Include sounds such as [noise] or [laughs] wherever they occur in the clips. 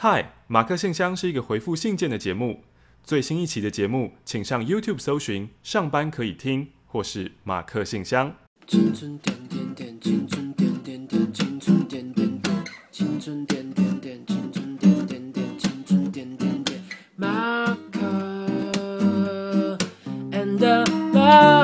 嗨，马克信箱是一个回复信件的节目。最新一期的节目，请上 YouTube 搜寻“上班可以听”或是“马克信箱”。青春点点点，青春点点点，青春点点点，青春点点点，青春点点点，青春点点点。马克 and 马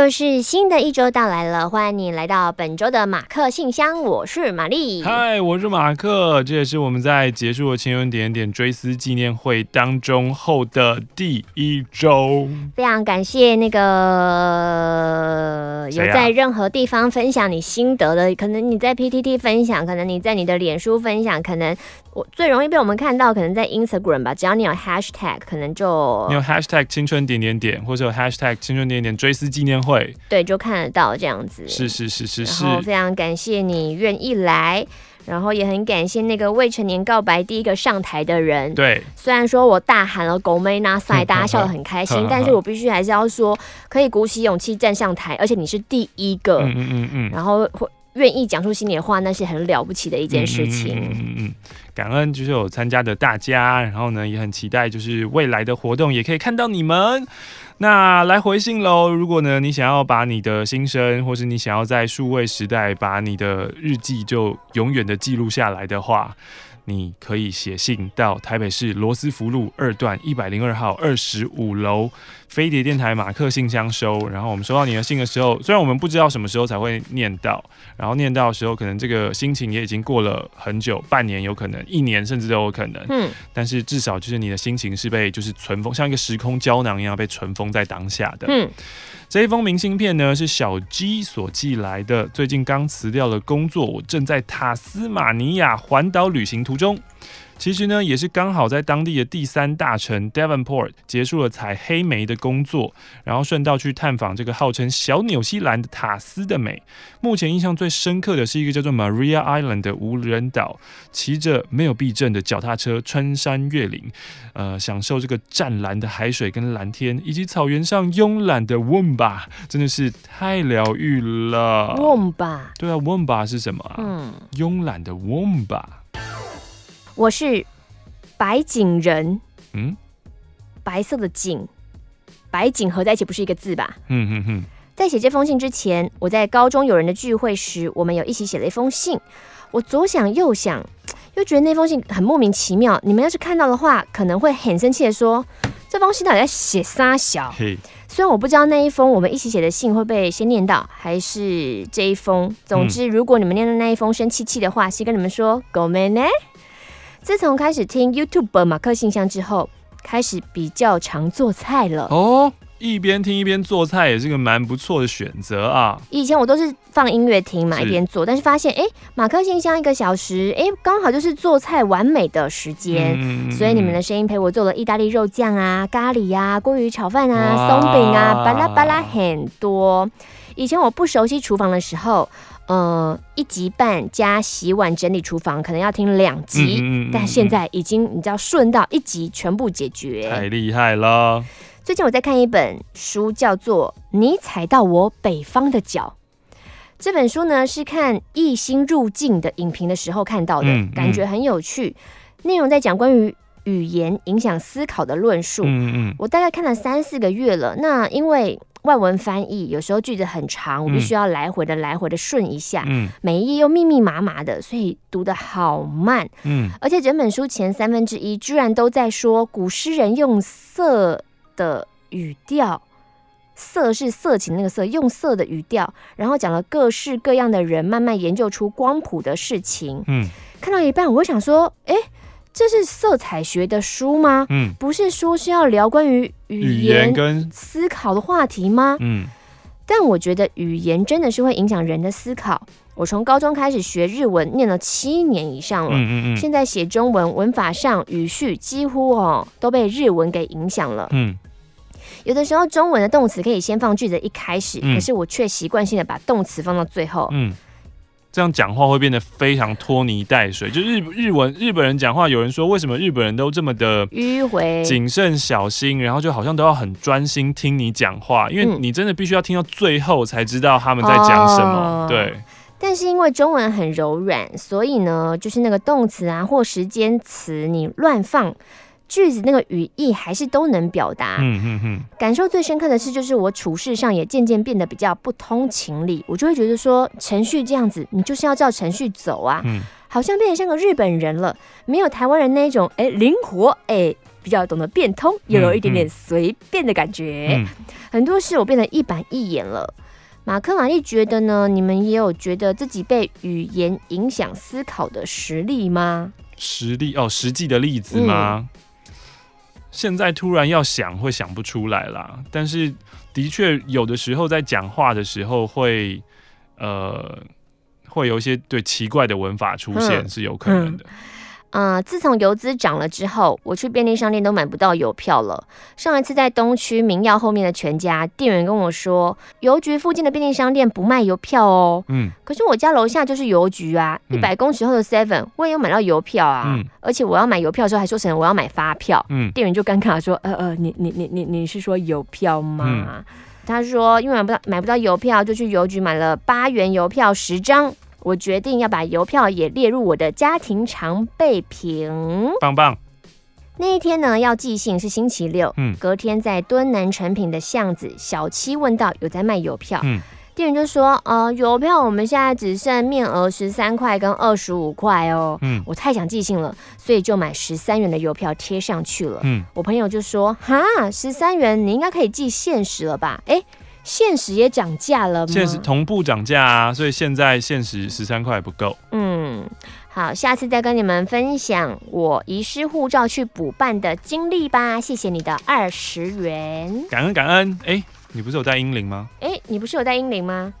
又是新的一周到来了，欢迎你来到本周的马克信箱，我是玛丽。嗨，我是马克，这也是我们在结束了青春点点追思纪念会当中后的第一周。非常感谢那个有在任何地方分享你心得的，啊、可能你在 PTT 分享，可能你在你的脸书分享，可能我最容易被我们看到，可能在 Instagram 吧，只要你有 Hashtag，可能就你有 Hashtag 青春点点点，或者有 Hashtag 青春点点追思纪念会。会对，就看得到这样子。是是是是是。然后非常感谢你愿意来，然后也很感谢那个未成年告白第一个上台的人。对，虽然说我大喊了“狗妹那赛”，大家笑得很开心，[laughs] 但是我必须还是要说，可以鼓起勇气站上台，而且你是第一个。嗯嗯嗯。然后会愿意讲出心里的话，那是很了不起的一件事情。嗯嗯嗯。感恩就是有参加的大家，然后呢也很期待就是未来的活动也可以看到你们。那来回信喽！如果呢，你想要把你的心声，或是你想要在数位时代把你的日记就永远的记录下来的话。你可以写信到台北市罗斯福路二段一百零二号二十五楼飞碟电台马克信箱收。然后我们收到你的信的时候，虽然我们不知道什么时候才会念到，然后念到的时候，可能这个心情也已经过了很久，半年有可能，一年甚至都有可能。嗯，但是至少就是你的心情是被就是存封，像一个时空胶囊一样被存封在当下的。嗯。这一封明信片呢，是小鸡所寄来的。最近刚辞掉了工作，我正在塔斯马尼亚环岛旅行途中。其实呢，也是刚好在当地的第三大城 Devonport 结束了采黑莓的工作，然后顺道去探访这个号称小纽西兰的塔斯的美。目前印象最深刻的是一个叫做 Maria Island 的无人岛，骑着没有避震的脚踏车穿山越岭，呃，享受这个湛蓝的海水跟蓝天，以及草原上慵懒的 Womba，真的是太疗愈了。Womba，对啊，Womba 是什么啊？嗯，慵懒的 Womba。我是白景人，嗯，白色的景，白景合在一起不是一个字吧？嗯嗯嗯。在写这封信之前，我在高中友人的聚会时，我们有一起写了一封信。我左想右想，又觉得那封信很莫名其妙。你们要是看到的话，可能会很生气的说：“这封信到底在写三小？” Hey. 虽然我不知道那一封我们一起写的信会被先念到，还是这一封。总之，如果你们念的那一封生气气的话，先跟你们说，ごめんね。 自从开始听 YouTube 马克信箱之后，开始比较常做菜了。哦，一边听一边做菜也是个蛮不错的选择啊。以前我都是放音乐听嘛，一边做，但是发现哎，马克信箱一个小时，哎，刚好就是做菜完美的时间。嗯、所以你们的声音陪我做了意大利肉酱啊、咖喱呀、啊、鲑鱼炒饭啊、松饼啊，巴拉巴拉很多。以前我不熟悉厨房的时候。呃，一集半加洗碗整理厨房，可能要听两集，嗯嗯嗯，但现在已经你知道顺到一集全部解决，太厉害了。最近我在看一本书，叫做《你踩到我北方的脚》。这本书呢是看异星入境的影评的时候看到的，感觉很有趣。内容在讲关于语言影响思考的论述。嗯嗯，我大概看了三四个月了。那因为外文翻译有时候句子很长，我必须要来回的来回的顺一下，嗯，每一页又密密麻麻的，所以读的好慢，嗯，而且整本书前三分之一居然都在说古诗人用色的语调，色是色情那个色，用色的语调，然后讲了各式各样的人慢慢研究出光谱的事情，嗯，看到一半我想说，哎。这是色彩学的书吗？嗯，不是说是要聊关于语言跟思考的话题吗？嗯，但我觉得语言真的是会影响人的思考。我从高中开始学日文，念了七年以上了。嗯嗯嗯，现在写中文，文法上语序几乎哦都被日文给影响了。嗯，有的时候中文的动词可以先放句子一开始，可是我却习惯性的把动词放到最后。嗯。这样讲话会变得非常拖泥带水。就日日文日本人讲话，有人说为什么日本人都这么的迂回、谨慎、小心，然后就好像都要很专心听你讲话，因为你真的必须要听到最后才知道他们在讲什么。哦、对。但是因为中文很柔软，所以呢，就是那个动词啊或时间词，你乱放句子，那个语义还是都能表达。嗯嗯嗯。感受最深刻的是，就是我处事上也渐渐变得比较不通情理，我就会觉得说，程序这样子，你就是要照程序走啊。嗯。好像变得像个日本人了，没有台湾人那种哎灵活哎，比较懂得变通，又有一点点随便的感觉。嗯。很多事我变得一板一眼了。马克玛丽觉得呢？你们也有觉得自己被语言影响思考的实例吗？实例哦，实际的例子吗？嗯、现在突然要想会想不出来啦。但是的确有的时候在讲话的时候会呃会有一些对奇怪的文法出现，是有可能的。嗯嗯呃，自从油资涨了之后，我去便利商店都买不到邮票了。上一次在东区明耀后面的全家，店员跟我说，邮局附近的便利商店不卖邮票哦。嗯，可是我家楼下就是邮局啊，一百公尺后的 Seven，我也有买到邮票啊。嗯，而且我要买邮票的时候还说成我要买发票。嗯，店员就尴尬说，呃呃，你你你你你是说邮票吗？嗯，他说因为买不到买不到邮票，就去邮局买了八元邮票十张。我决定要把邮票也列入我的家庭常备品。棒棒。那一天呢，要寄信是星期六。嗯。隔天在敦南成品的巷子小七问到有在卖邮票。嗯。店员就说：“呃，邮票我们现在只剩面额十三块跟二十五块哦。”嗯。我太想寄信了，所以就买十三元的邮票贴上去了。嗯。我朋友就说：“哈，十三元你应该可以寄限时了吧？”哎。限时也涨价了吗？限时同步涨价啊，所以现在现实十三块不够。嗯，好，下次再跟你们分享我遗失护照去补办的经历吧。谢谢你的二十元，感恩感恩。哎、欸，你不是有带英灵吗？哎、欸，你不是有带英灵吗？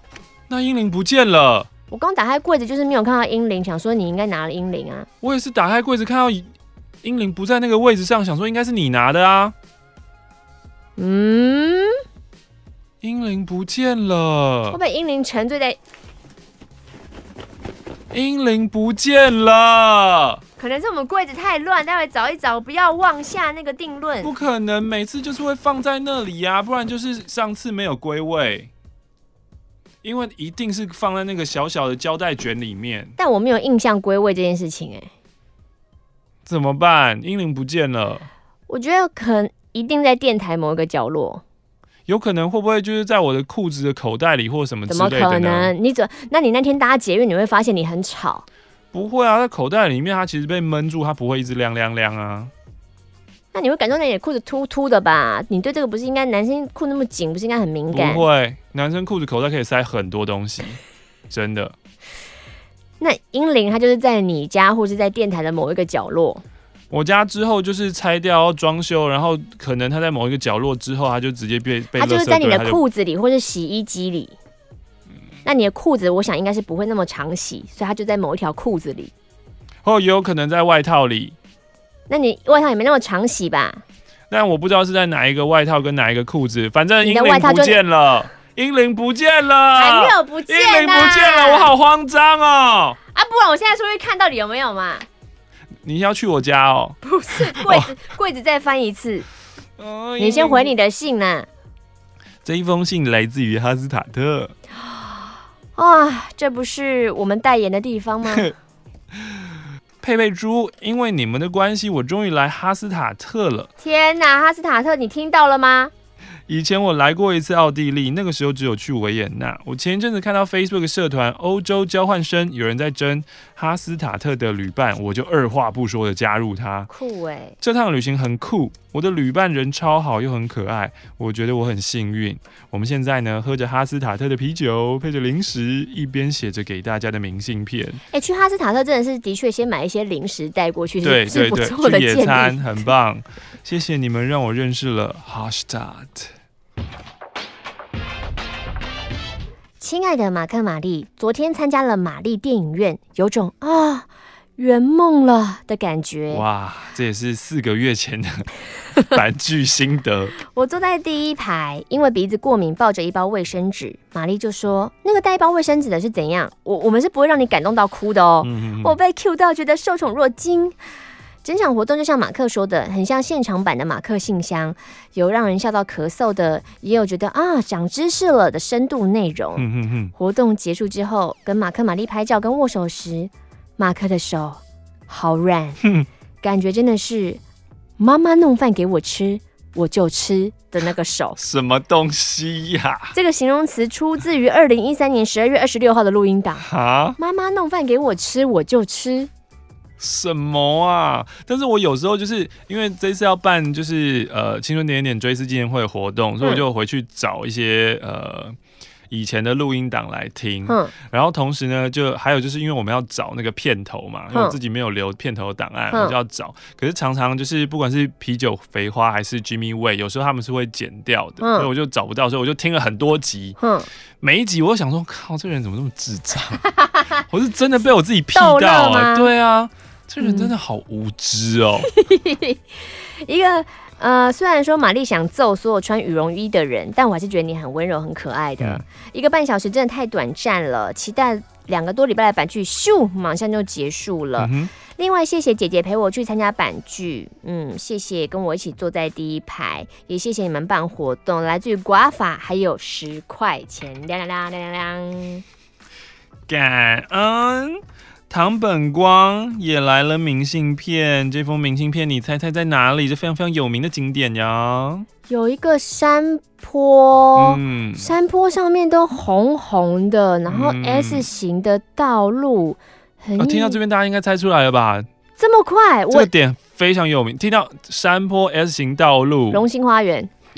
那英灵不见了。我刚打开柜子，就是没有看到英灵，想说你应该拿了英灵啊。我也是打开柜子看到英灵不在那个位置上，想说应该是你拿的啊。嗯。英灵不见了，我被英灵沉醉在。英灵不见了，可能是我们柜子太乱，待会找一找，不要妄下那个定论。不可能，每次就是会放在那里呀、啊，不然就是上次没有归位，因为一定是放在那个小小的胶带卷里面。但我没有印象归位这件事情、欸，哎，怎么办？英灵不见了，我觉得可能一定在电台某一个角落。有可能会不会就是在我的裤子的口袋里或什么之类的？怎么可能？你怎？那你那天搭捷运你会发现你很吵？不会啊，在口袋里面它其实被闷住，它不会一直亮亮亮啊。那你会感受到你的裤子突突的吧？你对这个不是应该男生裤那么紧，不是应该很敏感？不会，男生裤子口袋可以塞很多东西，[laughs] 真的。那英灵它就是在你家或是在电台的某一个角落。我家之后就是拆掉装修，然后可能它在某一个角落之后，它就直接被被。它就是在你的裤子里或者洗衣机里。嗯、那你的裤子，我想应该是不会那么常洗，所以它就在某一条裤子里。哦，也有可能在外套里。那你外套也没那么常洗吧？但我不知道是在哪一个外套跟哪一个裤子，反正英灵不见了，英灵不见了，还没有不见，英灵不见了，我好慌张哦！啊，不然我现在出去看到底有没有嘛？你要去我家哦？不是，[laughs] 柜子柜子再翻一次。哦，你先回你的信呢。这一封信来自于哈斯塔特。啊，这不是我们代言的地方吗？[laughs] 佩佩猪，因为你们的关系，我终于来哈斯塔特了。天哪，哈斯塔特，你听到了吗？以前我来过一次奥地利，那个时候只有去维也纳。我前一阵子看到 Facebook 社团欧洲交换生有人在征哈斯塔特的旅伴，我就二话不说的加入他。酷哎、欸！这趟旅行很酷，我的旅伴人超好又很可爱，我觉得我很幸运。我们现在呢，喝着哈斯塔特的啤酒，配着零食，一边写着给大家的明信片。哎、欸，去哈斯塔特真的是的确先买一些零食带过去，对对对，去野餐很棒。谢谢你们让我认识了哈斯塔特。亲爱的马克、玛丽，昨天参加了玛丽电影院，有种啊圆梦了的感觉。哇，这也是四个月前的 [laughs] 版剧心得。我坐在第一排，因为鼻子过敏，抱着一包卫生纸。玛丽就说：“那个带一包卫生纸的是怎样？我我们是不会让你感动到哭的哦。嗯”我被 Q 到，觉得受宠若惊。整场活动就像马克说的，很像现场版的马克信箱，有让人笑到咳嗽的，也有觉得啊长知识了的深度内容。嗯嗯嗯。活动结束之后，跟马克、玛丽拍照跟握手时，马克的手好软，感觉真的是妈妈弄饭给我吃，我就吃的那个手。[laughs] 什么东西呀、啊？这个形容词出自于二零一三年十二月二十六号的录音档。啊，妈妈弄饭给我吃，我就吃。什么啊？但是我有时候就是因为这次要办就是呃青春点点点追思纪念会活动，所以我就回去找一些呃以前的录音档来听。嗯，然后同时呢，就还有就是因为我们要找那个片头嘛，因为我自己没有留片头档案，我就要找。可是常常就是不管是啤酒肥花还是 Jimmy Way，有时候他们是会剪掉的，所以我就找不到，所以我就听了很多集。嗯，每一集我想说，靠，这个人怎么这么智障？[laughs] 我是真的被我自己 [laughs] P 到啊！对啊。这人真的好无知哦！嗯、[laughs] 一个呃，虽然说玛丽想揍所有穿羽绒衣的人，但我还是觉得你很温柔、很可爱的。嗯、一个半小时真的太短暂了，期待两个多礼拜的版剧，咻，马上就结束了。嗯、另外，谢谢姐姐陪我去参加版剧，嗯，谢谢跟我一起坐在第一排，也谢谢你们办活动，来自于寡法，还有十块钱，亮亮亮亮亮亮，感恩。唐本光也来了明信片，这封明信片你猜猜在哪里？这非常非常有名的景点呀，有一个山坡，嗯，山坡上面都红红的，然后 S 型的道路，嗯、很、啊、听到这边大家应该猜出来了吧？这么快，这个点非常有名。听到山坡 S 型道路，荣兴花园，[laughs]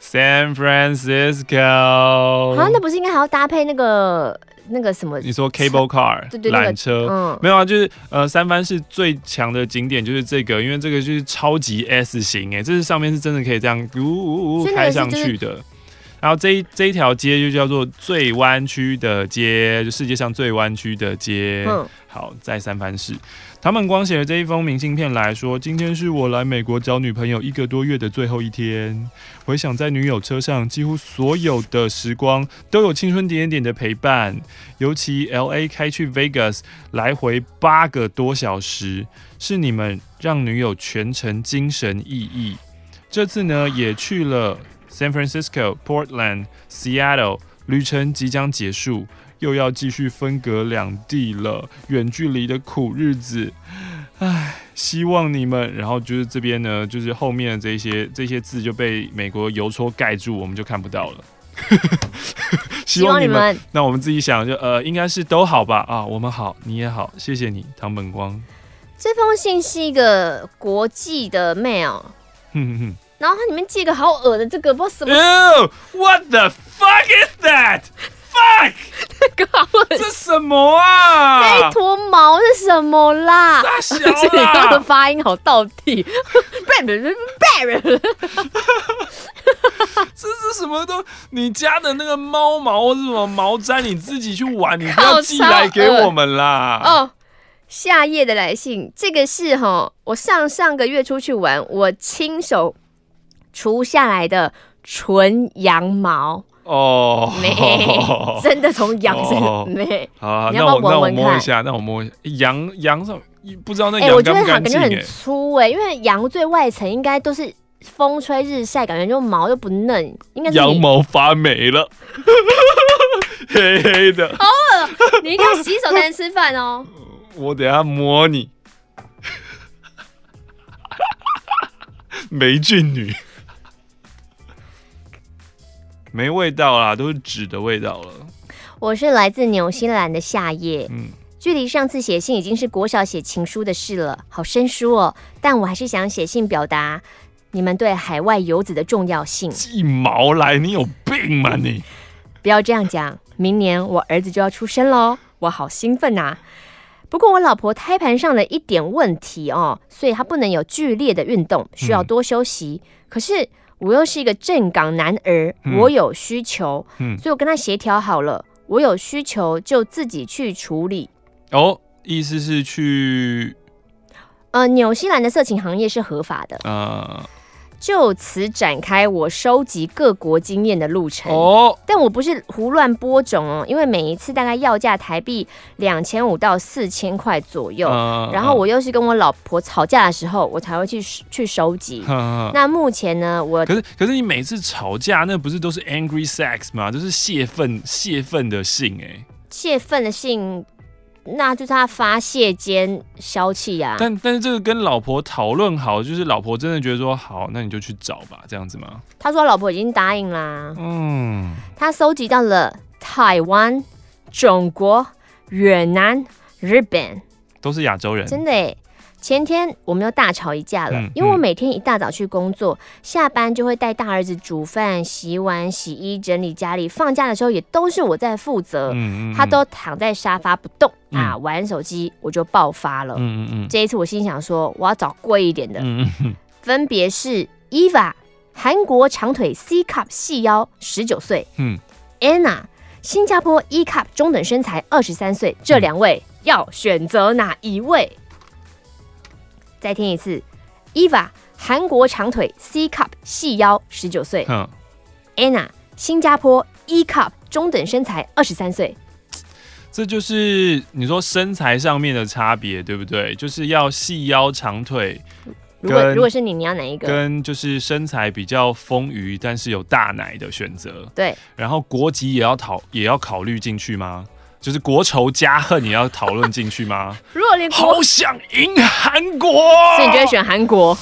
San Francisco，好像那不是应该还要搭配那个？那个什么？你说 cable car 对对缆车，嗯，没有啊，就是呃，三藩市最强的景点就是这个，因为这个就是超级 S 型哎，这是上面是真的可以这样呜呜呜开上去的。然后这一这一条街就叫做最弯曲的街，就世界上最弯曲的街。嗯，好，在三藩市。他们光写了这一封明信片来说：“今天是我来美国找女朋友一个多月的最后一天。回想在女友车上，几乎所有的时光都有青春点点的陪伴。尤其 LA 开去 Vegas 来回八个多小时，是你们让女友全程精神奕奕。这次呢，也去了 San Francisco、Portland、Seattle，旅程即将结束。”又要继续分隔两地了，远距离的苦日子，唉，希望你们，然后就是这边呢，就是后面的这些这些字就被美国邮戳盖住，我们就看不到了。[laughs] 希望你们，那我们自己想就呃，应该是都好吧？啊，我们好，你也好，谢谢你，唐本光。这封信是一个国际的 mail，哼哼哼，然后它里面寄个好恶的这个不知道什么。Ew，What the fuck is 这什么啊？那一坨毛是什么啦？大小啦！他 [laughs] 的发音好到地。这是什么都？你家的那个猫毛或者什么毛毡，你自己去玩，你不要寄来给我们啦。哦，夏夜的来信，这个是哈，我上上个月出去玩，我亲手除下来的纯羊毛。哦，没，[laughs] 真的从羊身没。好，那我那我摸一下，那我摸一下羊羊上不知道那羊干不干净？感觉很粗哎，因为羊最外层应该都是风吹日晒，感觉就毛又不嫩，应该是羊毛发霉了，[laughs] 黑黑的。好恶，你一定要洗手才能吃饭哦。[laughs] 我等下摸你，霉菌女。没味道啦，都是纸的味道了。我是来自纽西兰的夏夜，嗯，距离上次写信已经是国小写情书的事了，好生疏哦。但我还是想写信表达你们对海外游子的重要性。寄毛来，你有病吗你？[laughs] 不要这样讲，明年我儿子就要出生喽，我好兴奋呐、啊。不过我老婆胎盘上的一点问题哦，所以她不能有剧烈的运动，需要多休息。嗯、可是。我又是一个正港男儿，嗯、我有需求，嗯、所以我跟他协调好了，我有需求就自己去处理。哦，意思是去，呃，纽西兰的色情行业是合法的。呃。就此展开我收集各国经验的路程哦，但我不是胡乱播种哦，因为每一次大概要价台币两千五到四千块左右，嗯，然后我又是跟我老婆吵架的时候，我才会去去收集。[laughs] 嗯，那目前呢，我可是可是你每次吵架那不是都是 angry sex 吗？就是泄愤泄愤的性哎，泄愤的性。那就是他发泄兼消气呀。但但是这个跟老婆讨论好，就是老婆真的觉得说好，那你就去找吧，这样子吗？他说老婆已经答应啦。嗯。他搜集到了台湾、中国、越南、日本，都是亚洲人。真的耶。前天我们又大吵一架了，嗯、因为我每天一大早去工作，嗯、下班就会带大儿子煮饭、洗碗、洗衣、整理家里。放假的时候也都是我在负责，他都躺在沙发不动、嗯、啊，玩手机，我就爆发了。嗯。嗯嗯、这一次我心想说，我要找贵一点的，分别是 Eva 韩国长腿 C cup 细腰十九岁，嗯，Anna 新加坡 E cup 中等身材二十三岁，这两位要选择哪一位？再听一次，Eva 韩国长腿 C cup 细腰十九岁，Anna 新加坡 E cup 中等身材二十三岁。这就是你说身材上面的差别，对不对？就是要细腰长腿。如果如果是你，你要哪一个？跟就是身材比较丰腴，但是有大奶的选择。对，然后国籍也要讨也要考虑进去吗？就是国仇家恨，你要讨论进去吗？如果连好想赢韩国，所以你就会选韩国。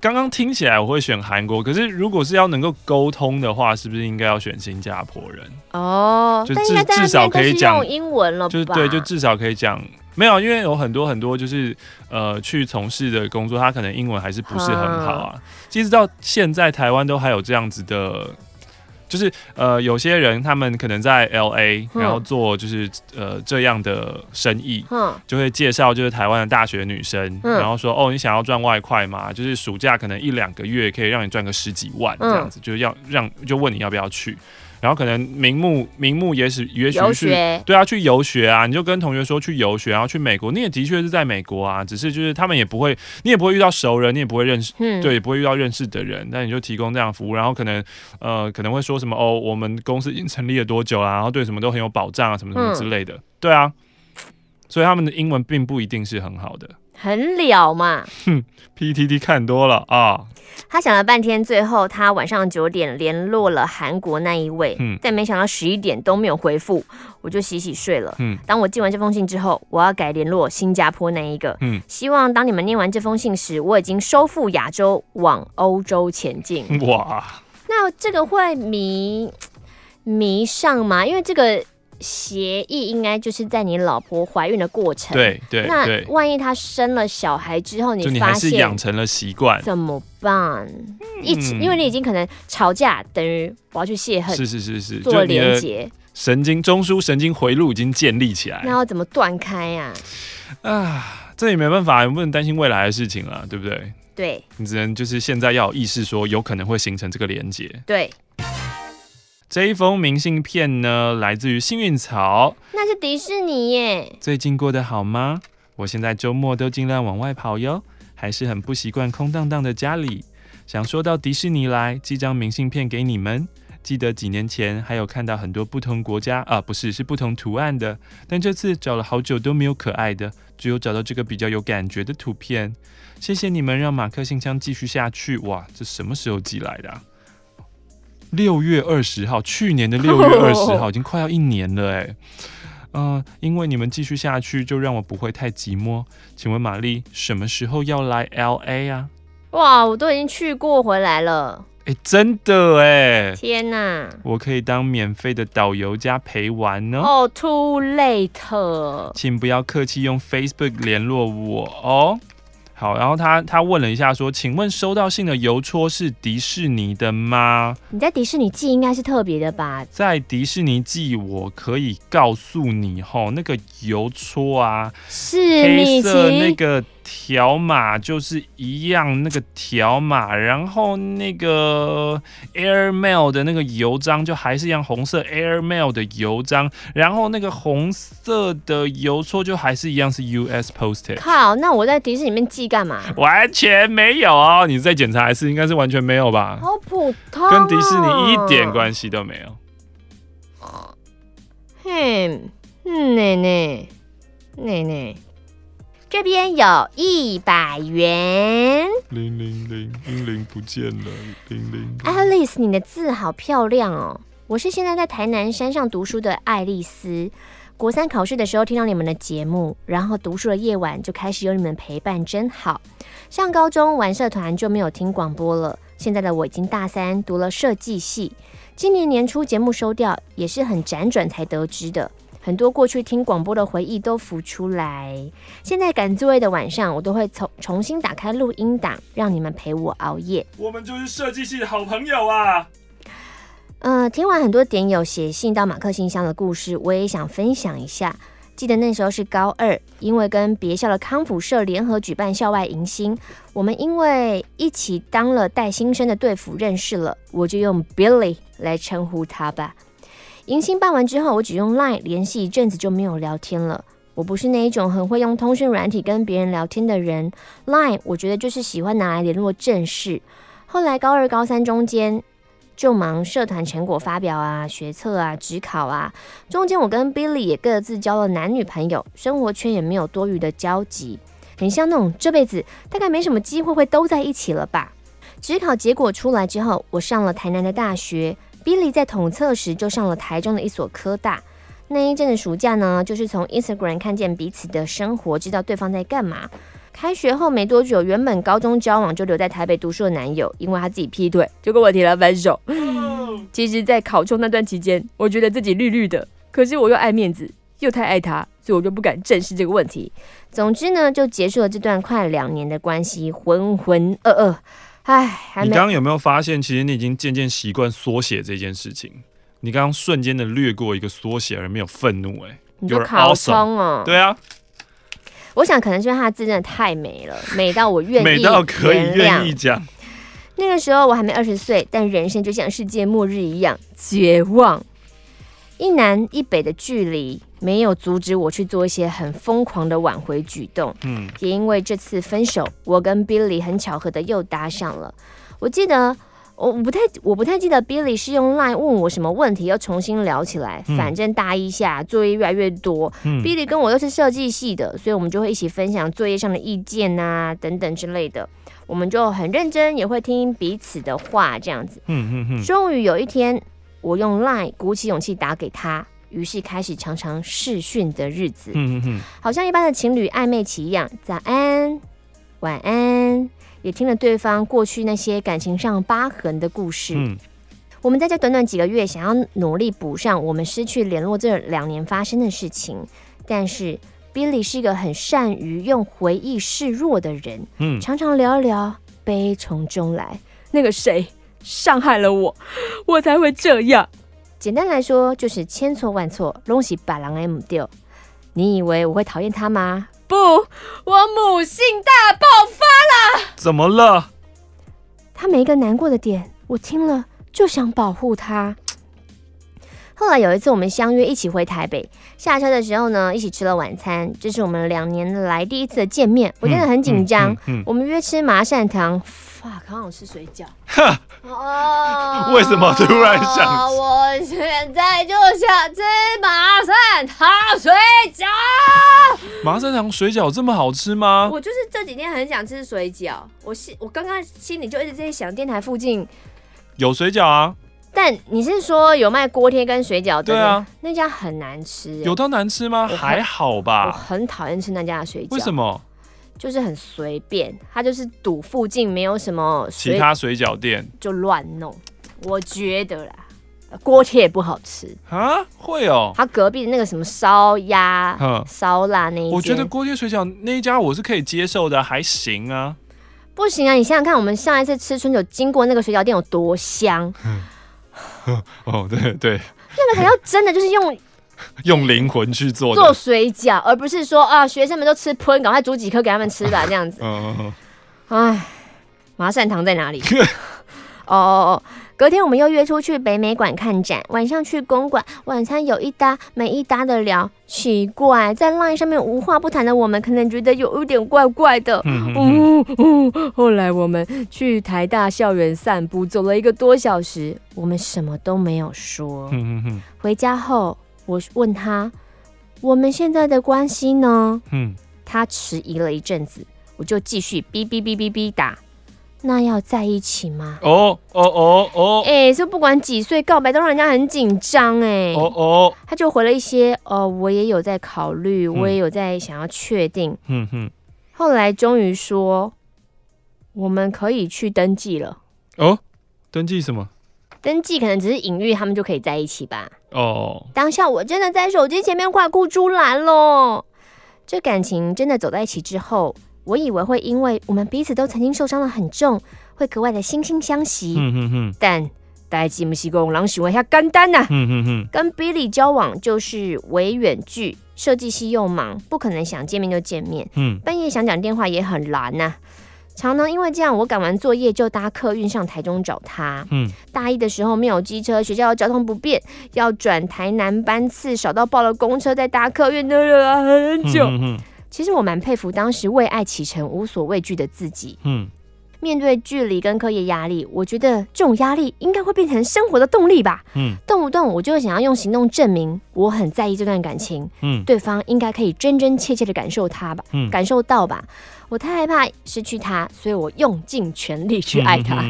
刚刚听起来我会选韩国，可是如果是要能够沟通的话，是不是应该要选新加坡人？哦，就至至少可以讲英文了？就是对，就至少可以讲。没有，因为有很多很多就是呃去从事的工作，他可能英文还是不是很好啊。其实到现在台湾都还有这样子的。就是呃，有些人他们可能在 LA，然后做就是呃这样的生意，嗯，就会介绍就是台湾的大学女生，然后说哦，你想要赚外快吗？就是暑假可能一两个月可以让你赚个十几万这样子，就是要让就问你要不要去。然后可能名目名目也许也许是对啊，去游学啊，你就跟同学说去游学，然后去美国，你也的确是在美国啊，只是就是他们也不会，你也不会遇到熟人，你也不会认识，嗯、对，也不会遇到认识的人，那你就提供这样服务，然后可能呃可能会说什么哦，我们公司已经成立了多久啊，然后对什么都很有保障啊，什么什么之类的，嗯、对啊，所以他们的英文并不一定是很好的。很了嘛，哼，PTT 看多了啊。他想了半天，最后他晚上九点联络了韩国那一位，嗯，但没想到十一点都没有回复，我就洗洗睡了。嗯，当我寄完这封信之后，我要改联络新加坡那一个，嗯，希望当你们念完这封信时，我已经收复亚洲，往欧洲前进。哇，那这个会迷迷上吗？因为这个。协议应该就是在你老婆怀孕的过程，对对。那万一她生了小孩之后，你发现养成了习惯，怎么办？一起，因为你已经可能吵架，等于我要去泄恨，是是是是，做连接，神经中枢神经回路已经建立起来，那要怎么断开呀？啊，这也没办法，也不能担心未来的事情了，对不对？对，你只能就是现在要有意识，说有可能会形成这个连接，对。这一封明信片呢，来自于幸运草。那是迪士尼耶。最近过得好吗？我现在周末都尽量往外跑哟，还是很不习惯空荡荡的家里。想说到迪士尼来，寄张明信片给你们。记得几年前还有看到很多不同国家啊，不是，是不同图案的。但这次找了好久都没有可爱的，只有找到这个比较有感觉的图片。谢谢你们让马克信箱继续下去。哇，这什么时候寄来的啊？六月二十号，去年的六月二十号，[laughs] 已经快要一年了哎。嗯、呃，因为你们继续下去，就让我不会太寂寞。请问玛丽什么时候要来 LA 啊？哇，我都已经去过回来了。哎，真的哎！天哪，我可以当免费的导游加陪玩呢。哦，too late。请不要客气，用 Facebook 联络我哦。好，然后他他问了一下，说：“请问收到信的邮戳是迪士尼的吗？你在迪士尼寄应该是特别的吧？在迪士尼寄，我可以告诉你吼，那个邮戳啊，是黑色那个条码就是一样那个条码，然后那个 Airmail 的那个邮章就还是一样红色 Airmail 的邮章，然后那个红色的邮戳就还是一样是 US Postage。靠，那我在迪士尼里面寄干嘛？完全没有哦，你再检查一次，应该是完全没有吧？好普通，跟迪士尼一点关系都没有。嘿，嗯，奶奶，奶奶。这边有一百元，零零零零零不见了，零零。爱丽丝，你的字好漂亮哦！我是现在在台南山上读书的爱丽丝。国三考试的时候听到你们的节目，然后读书的夜晚就开始有你们陪伴，真好。上高中玩社团就没有听广播了。现在的我已经大三，读了设计系。今年年初节目收掉，也是很辗转才得知的。很多过去听广播的回忆都浮出来。现在赶作业的晚上，我都会重重新打开录音档，让你们陪我熬夜。我们就是设计系的好朋友啊！嗯、呃，听完很多点友写信到马克信箱的故事，我也想分享一下。记得那时候是高二，因为跟别校的康复社联合举办校外迎新，我们因为一起当了带新生的队服认识了，我就用 Billy 来称呼他吧。迎新办完之后，我只用 Line 联系一阵子就没有聊天了。我不是那一种很会用通讯软体跟别人聊天的人，Line 我觉得就是喜欢拿来联络正事。后来高二、高三中间就忙社团成果发表啊、学测啊、职考啊，中间我跟 Billy 也各自交了男女朋友，生活圈也没有多余的交集，很像那种这辈子大概没什么机会会都在一起了吧。职考结果出来之后，我上了台南的大学。Billy 在统测时就上了台中的一所科大。那一阵的暑假呢，就是从 Instagram 看见彼此的生活，知道对方在干嘛。开学后没多久，原本高中交往就留在台北读书的男友，因为他自己劈腿，就跟我提了分手。其实，在考中那段期间，我觉得自己绿绿的，可是我又爱面子，又太爱他，所以我就不敢正视这个问题。总之呢，就结束了这段快两年的关系，浑浑噩噩。哎，你刚刚有没有发现，其实你已经渐渐习惯缩写这件事情？你刚刚瞬间的略过一个缩写，而没有愤怒。哎，你就考冲哦？对啊，我想可能是因为他字真的太美了，美到我愿意，美到可以愿意讲。那个时候我还没二十岁，但人生就像世界末日一样绝望。一南一北的距离没有阻止我去做一些很疯狂的挽回举动。嗯，也因为这次分手，我跟 Billy 很巧合的又搭上了。我记得我不太我不太记得 Billy 是用 Line 问我什么问题，要重新聊起来。反正大一下作业越来越多，嗯，Billy 跟我又是设计系的，所以我们就会一起分享作业上的意见啊等等之类的。我们就很认真，也会听彼此的话，这样子。嗯嗯嗯。终于有一天。我用 Line 鼓起勇气打给他，于是开始常常视讯的日子。嗯嗯嗯，好像一般的情侣暧昧期一样，早安、晚安，也听了对方过去那些感情上疤痕的故事。嗯，我们在这短短几个月，想要努力补上我们失去联络这两年发生的事情。但是 Billy 是一个很善于用回忆示弱的人。嗯，常常聊一聊，悲从中来。那个谁？伤害了我，我才会这样。简单来说，就是千错万错，拢是把狼 M 丢。你以为我会讨厌他吗？不，我母性大爆发了。怎么了？他每一个难过的点，我听了就想保护他。后来有一次，我们相约一起回台北，下车的时候呢，一起吃了晚餐。这是我们两年来第一次的见面，我真的很紧张。嗯嗯嗯、我们约吃麻善堂。哇，刚好吃水饺。[laughs] 哈，哦，为什么突然想？我现在就想吃麻善糖水饺。麻善糖水饺这么好吃吗？我就是这几天很想吃水饺。我心，我刚刚心里就一直在想，电台附近有水饺啊。但你是说有卖锅贴跟水饺？对啊，那家很难吃。有到难吃吗？还好吧。我很讨厌吃那家的水饺。为什么？就是很随便，他就是堵附近没有什么其他水饺店，就乱弄。我觉得啦，锅贴也不好吃啊，会哦。他隔壁的那个什么烧鸭、烧腊那一，我觉得锅贴水饺那一家我是可以接受的，还行啊。不行啊，你想想看，我们上一次吃春酒经过那个水饺店有多香。[laughs] 哦，对对，那个还要真的就是用。[laughs] 用灵魂去做做水饺，而不是说啊，学生们都吃喷，赶快煮几颗给他们吃吧，这样子。[laughs] 嗯，哎，麻善堂在哪里？[laughs] 哦哦哦。隔天我们又约出去北美馆看展，晚上去公馆，晚餐有一搭没一搭的聊。奇怪，在 LINE 上面无话不谈的我们，可能觉得有一点怪怪的。嗯嗯嗯。后来我们去台大校园散步，走了一个多小时，我们什么都没有说。嗯嗯。回家后，我问他，我们现在的关系呢？嗯。他迟疑了一阵子，我就继续哔哔哔哔哔打。那要在一起吗？哦哦哦哦！哎、欸，说不管几岁告白都让人家很紧张哎。哦哦，他就回了一些哦，我也有在考虑，我也有在想要确定。嗯哼。后来终于说，我们可以去登记了。哦，登记什么？登记可能只是隐喻，他们就可以在一起吧。哦。当下我真的在手机前面快哭出来了。这感情真的走在一起之后。我以为会因为我们彼此都曾经受伤的很重，会格外的惺惺相惜。嗯哼哼。但代志不是讲人想的遐简单呐。嗯哼哼。跟 Billy 交往就是为远距，设计系又忙，不可能想见面就见面。嗯。半夜想讲电话也很难呐。常常因为这样，我赶完作业就搭客运上台中找他。嗯。大一的时候没有机车，学校交通不便，要转台南班次，少到爆了公车，再搭客运都要很久。嗯哼。其实我蛮佩服当时为爱启程、无所畏惧的自己。嗯，面对距离跟课业压力，我觉得这种压力应该会变成生活的动力吧。嗯，动不动我就会想要用行动证明我很在意这段感情。嗯，对方应该可以真真切切的感受他吧，嗯，感受到吧。我太害怕失去他，所以我用尽全力去爱他。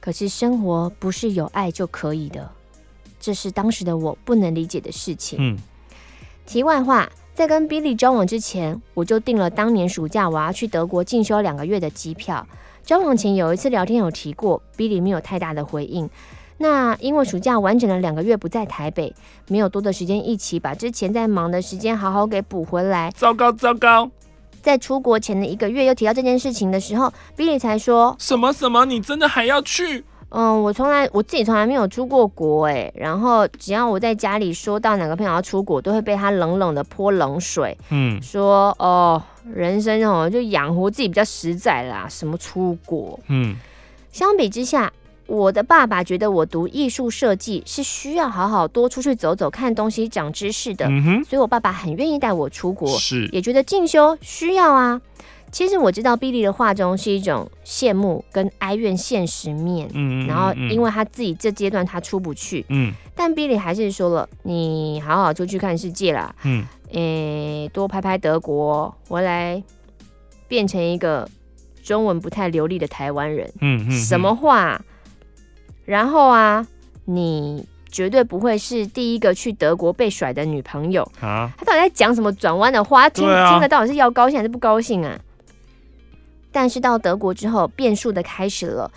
可是生活不是有爱就可以的，这是当时的我不能理解的事情。嗯，题外话。在跟 Billy 交往之前，我就订了当年暑假我要去德国进修两个月的机票。交往前有一次聊天有提过，Billy 没有太大的回应。那因为暑假完整的两个月不在台北，没有多的时间一起把之前在忙的时间好好给补回来。糟糕糟糕！在出国前的一个月又提到这件事情的时候，Billy 才说什么什么？你真的还要去？嗯，我从来我自己从来没有出过国哎，然后只要我在家里说到哪个朋友要出国，都会被他冷冷的泼冷水，嗯，说哦，人生哦就养活自己比较实在啦，什么出国，嗯，相比之下，我的爸爸觉得我读艺术设计是需要好好多出去走走，看东西，长知识的，嗯，所以我爸爸很愿意带我出国，是，也觉得进修需要啊。其实我知道 Billy 的话中是一种羡慕跟哀怨现实面，嗯，然后因为他自己这阶段他出不去，嗯，但 Billy 还是说了，你好好出去看世界啦，嗯，诶，多拍拍德国，回来变成一个中文不太流利的台湾人，嗯嗯，什么话？然后啊，你绝对不会是第一个去德国被甩的女朋友啊！他到底在讲什么转弯的话？听听得到底是要高兴还是不高兴啊？但是到德国之后，变数的开始了。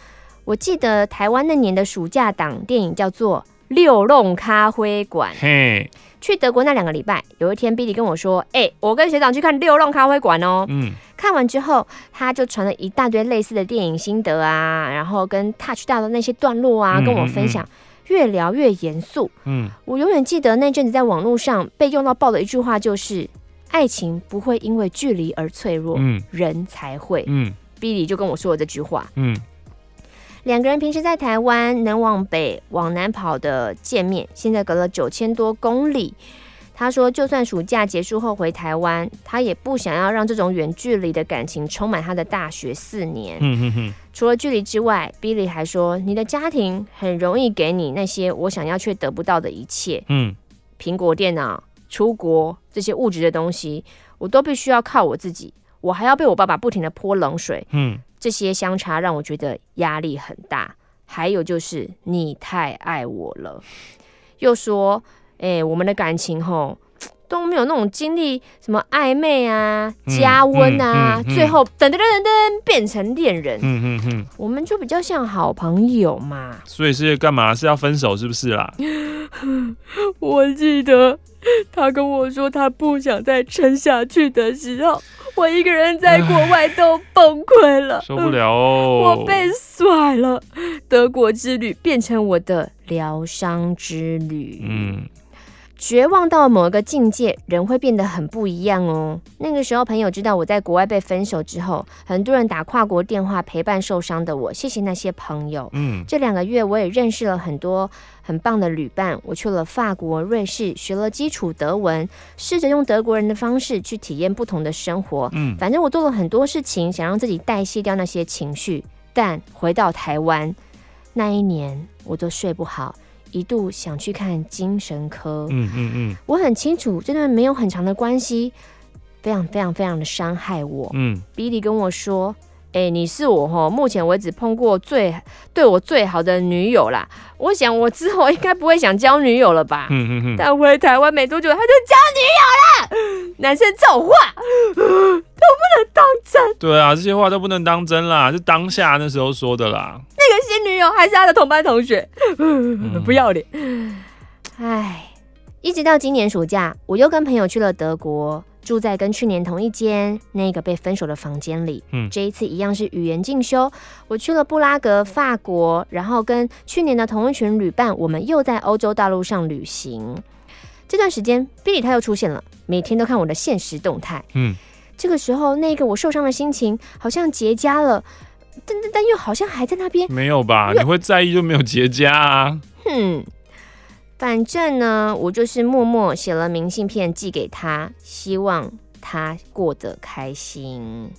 我记得台湾那年的暑假档电影叫做《六弄咖啡馆》。嘿，去德国那两个礼拜，有一天 Billy 跟我说：“哎、欸，我跟学长去看《六弄咖啡馆》哦。”嗯，看完之后，他就传了一大堆类似的电影心得啊，然后跟 touch 到的那些段落啊，跟我分享。嗯嗯嗯越聊越严肃。嗯，我永远记得那阵子在网络上被用到爆的一句话就是。爱情不会因为距离而脆弱，嗯，人才会。嗯，Billy 就跟我说了这句话。嗯，两个人平时在台湾能往北往南跑的见面，现在隔了九千多公里。他说，就算暑假结束后回台湾，他也不想要让这种远距离的感情充满他的大学四年。嗯哼哼。除了距离之外，Billy 还说，你的家庭很容易给你那些我想要却得不到的一切。嗯，苹果电脑。出国这些物质的东西，我都必须要靠我自己，我还要被我爸爸不停的泼冷水，嗯，这些相差让我觉得压力很大。还有就是你太爱我了，又说，哎、欸，我们的感情吼。[tsk] 都没有那种经历什么暧昧啊、加温啊，嗯嗯嗯嗯、最后噔噔噔噔噔变成恋人。嗯嗯嗯，我们就比较像好朋友嘛。所以是干嘛？是要分手是不是啦？[laughs] 我记得他跟我说他不想再撑下去的时候，我一个人在国外都崩溃了，[laughs] 受不了哦。[laughs] 我被甩了，德国之旅变成我的疗伤之旅。嗯。绝望到某一个境界，人会变得很不一样哦。那个时候，朋友知道我在国外被分手之后，很多人打跨国电话陪伴受伤的我。谢谢那些朋友。嗯，这两个月我也认识了很多很棒的旅伴。我去了法国、瑞士，学了基础德文，试着用德国人的方式去体验不同的生活。嗯，反正我做了很多事情，想让自己代谢掉那些情绪。但回到台湾那一年，我都睡不好。一度想去看精神科，嗯嗯嗯，我很清楚这段没有很长的关系，非常非常非常的伤害我。嗯，Billy 跟我说：“哎、欸，你是我齁，目前为止碰过最对我最好的女友啦。我想我之后应该不会想交女友了吧？嗯嗯嗯。但回台湾没多久，他就交女友了。男生这种话都不能当真。对啊，这些话都不能当真啦，是当下那时候说的啦。”那个新女友还是他的同班同学，不要脸。哎，一直到今年暑假，我又跟朋友去了德国，住在跟去年同一间那个被分手的房间里。嗯，这一次一样是语言进修，我去了布拉格，法国，然后跟去年的同一群旅伴，我们又在欧洲大陆上旅行。这段时间，Billy 他又出现了，每天都看我的现实动态。嗯，这个时候，那个我受伤的心情好像结痂了。但但但又好像还在那边，没有吧？你会在意就没有结痂啊。哼，反正呢，我就是默默写了明信片寄给他，希望他过得开心。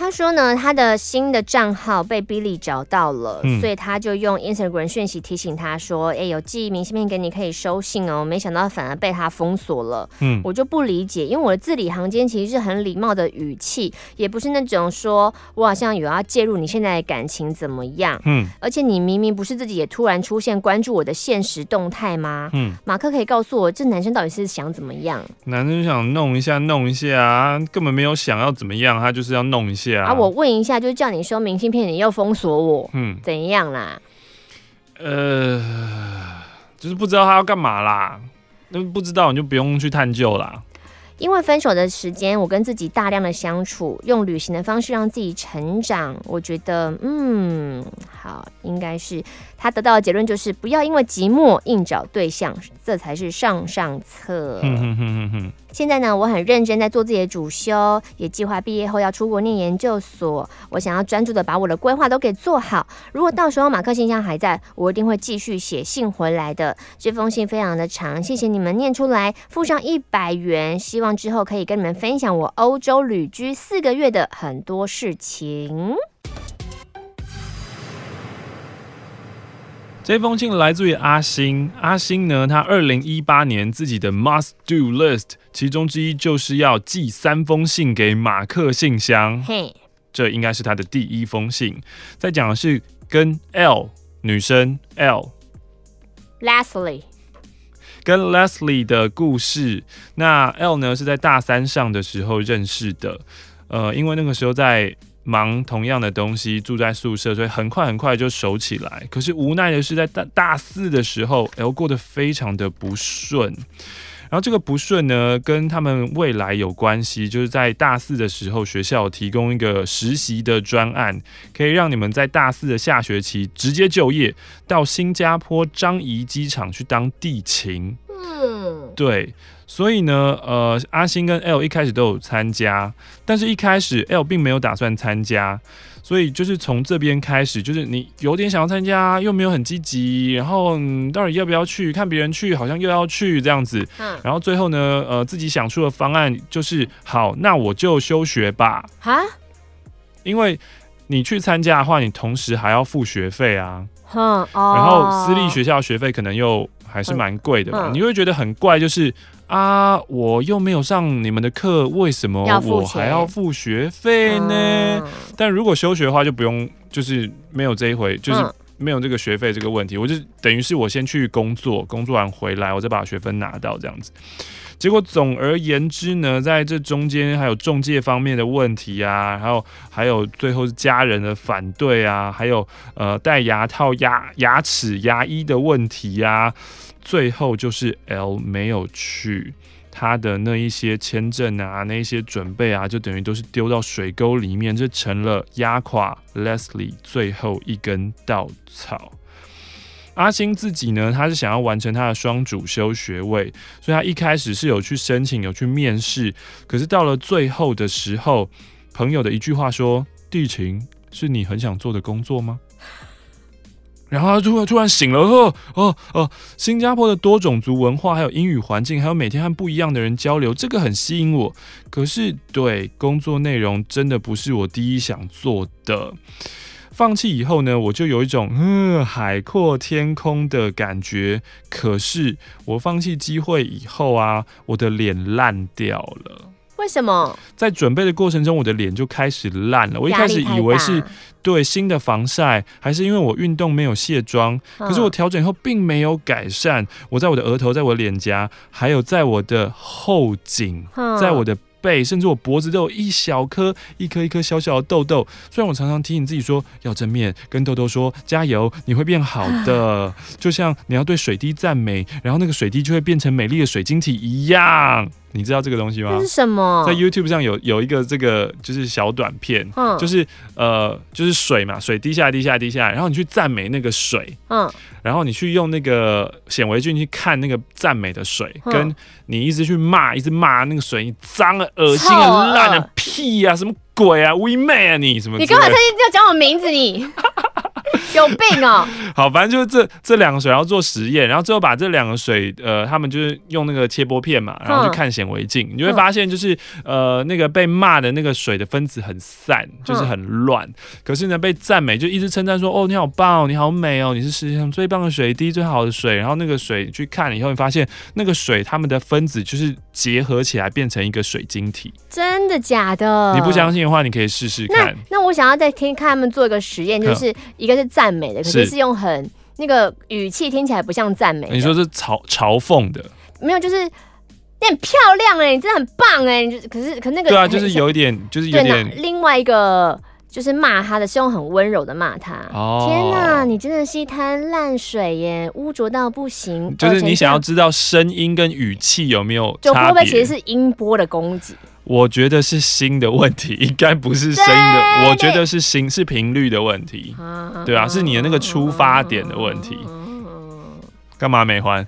他说呢，他的新的账号被 Billy 找到了，嗯、所以他就用 Instagram 讯息提醒他说：“哎、欸，有寄明信片给你，可以收信哦。”没想到反而被他封锁了。嗯，我就不理解，因为我的字里行间其实是很礼貌的语气，也不是那种说我好像有要介入你现在的感情怎么样。嗯，而且你明明不是自己也突然出现关注我的现实动态吗？嗯，马克可以告诉我，这男生到底是想怎么样？男生想弄一下，弄一下啊，根本没有想要怎么样，他就是要弄一下。啊！我问一下，就是叫你收明信片，你又封锁我，嗯，怎样啦？呃，就是不知道他要干嘛啦。那不知道你就不用去探究啦。因为分手的时间，我跟自己大量的相处，用旅行的方式让自己成长。我觉得，嗯，好，应该是他得到的结论就是不要因为寂寞硬找对象，这才是上上策。现在呢，我很认真在做自己的主修，也计划毕业后要出国念研究所。我想要专注的把我的规划都给做好。如果到时候马克信箱还在，我一定会继续写信回来的。这封信非常的长，谢谢你们念出来，附上一百元，希望之后可以跟你们分享我欧洲旅居四个月的很多事情。这封信来自于阿星。阿星呢，他二零一八年自己的 must do list，其中之一就是要寄三封信给马克信箱。嘿，这应该是他的第一封信。在讲的是跟 L 女生 L Leslie 跟 Leslie 的故事。那 L 呢，是在大三上的时候认识的。呃，因为那个时候在。忙同样的东西，住在宿舍，所以很快很快就熟起来。可是无奈的是，在大大四的时候，L 过得非常的不顺。然后这个不顺呢，跟他们未来有关系，就是在大四的时候，学校提供一个实习的专案，可以让你们在大四的下学期直接就业，到新加坡樟宜机场去当地勤。嗯，对。所以呢，呃，阿星跟 L 一开始都有参加，但是一开始 L 并没有打算参加，所以就是从这边开始，就是你有点想要参加，又没有很积极，然后你到底要不要去？看别人去，好像又要去这样子，嗯，然后最后呢，呃，自己想出的方案就是，好，那我就休学吧，哈，因为你去参加的话，你同时还要付学费啊，嗯，哦，然后私立学校学费可能又还是蛮贵的嘛，嗯，你会觉得很怪，就是。啊！我又没有上你们的课，为什么我还要付学费呢？但如果休学的话，就不用，就是没有这一回，就是没有这个学费这个问题。我就等于是我先去工作，工作完回来，我再把学分拿到这样子。结果总而言之呢，在这中间还有中介方面的问题啊，然后还有最后是家人的反对啊，还有呃戴牙套、牙牙齿、牙医的问题呀、啊。最后就是 L 没有去，他的那一些签证啊，那一些准备啊，就等于都是丢到水沟里面，这成了压垮 Leslie 最后一根稻草。阿星自己呢，他是想要完成他的双主修学位，所以他一开始是有去申请，有去面试。可是到了最后的时候，朋友的一句话说：“地勤是你很想做的工作吗？” [laughs] 然后他突然突然醒了，哦哦哦！新加坡的多种族文化，还有英语环境，还有每天和不一样的人交流，这个很吸引我。可是，对工作内容真的不是我第一想做的。放弃以后呢，我就有一种嗯海阔天空的感觉。可是我放弃机会以后啊，我的脸烂掉了。为什么？在准备的过程中，我的脸就开始烂了。我一开始以为是对新的防晒，还是因为我运动没有卸妆？可是我调整以后并没有改善。我在我的额头，在我的脸颊，还有在我的后颈，在我的。背，甚至我脖子都有一小颗、一颗一颗小小的痘痘。虽然我常常提醒自己说要正面，跟痘痘说加油，你会变好的。就像你要对水滴赞美，然后那个水滴就会变成美丽的水晶体一样。你知道这个东西吗？这是什么？在 YouTube 上有有一个这个就是小短片，嗯，就是呃就是水嘛，水滴下来滴下来滴下来，然后你去赞美那个水，嗯，然后你去用那个显微镜去看那个赞美的水，嗯，跟你一直去骂，一直骂那个水，你脏啊、恶心啊、烂啊、屁啊，什么鬼啊、乌妹啊你什么？你干嘛特意要讲我名字你？[laughs] 有病哦！[laughs] 好，反正就是这这两个水然后做实验，然后最后把这两个水，呃，他们就是用那个切玻片嘛，然后去看显微镜，你就会发现就是，呃，那个被骂的那个水的分子很散，就是很乱。可是呢，被赞美就一直称赞说，哦，你好棒哦，你好美哦，你是世界上最棒的水滴，最好的水。然后那个水去看了以后，你发现那个水它们的分子就是结合起来变成一个水晶体。真的假的？你不相信的话，你可以试试看。那那我想要再听看他们做一个实验，就是一个是赞美的，可是是用很那个语气听起来不像赞美。你说是嘲嘲讽的？没有，就是你很漂亮哎，你真的很棒哎，你就可是可那个对啊，就是有一点，就是有点另外一个就是骂他的是用很温柔的骂他。哦，天哪，你真的是一滩烂水耶，污浊到不行。就是你想要知道声音跟语气有没有？就会不会其实是音波的攻击？我觉得是心的问题，应该不是声音的。我觉得是心是频率的问题，对啊，是你的那个出发点的问题。干嘛美欢？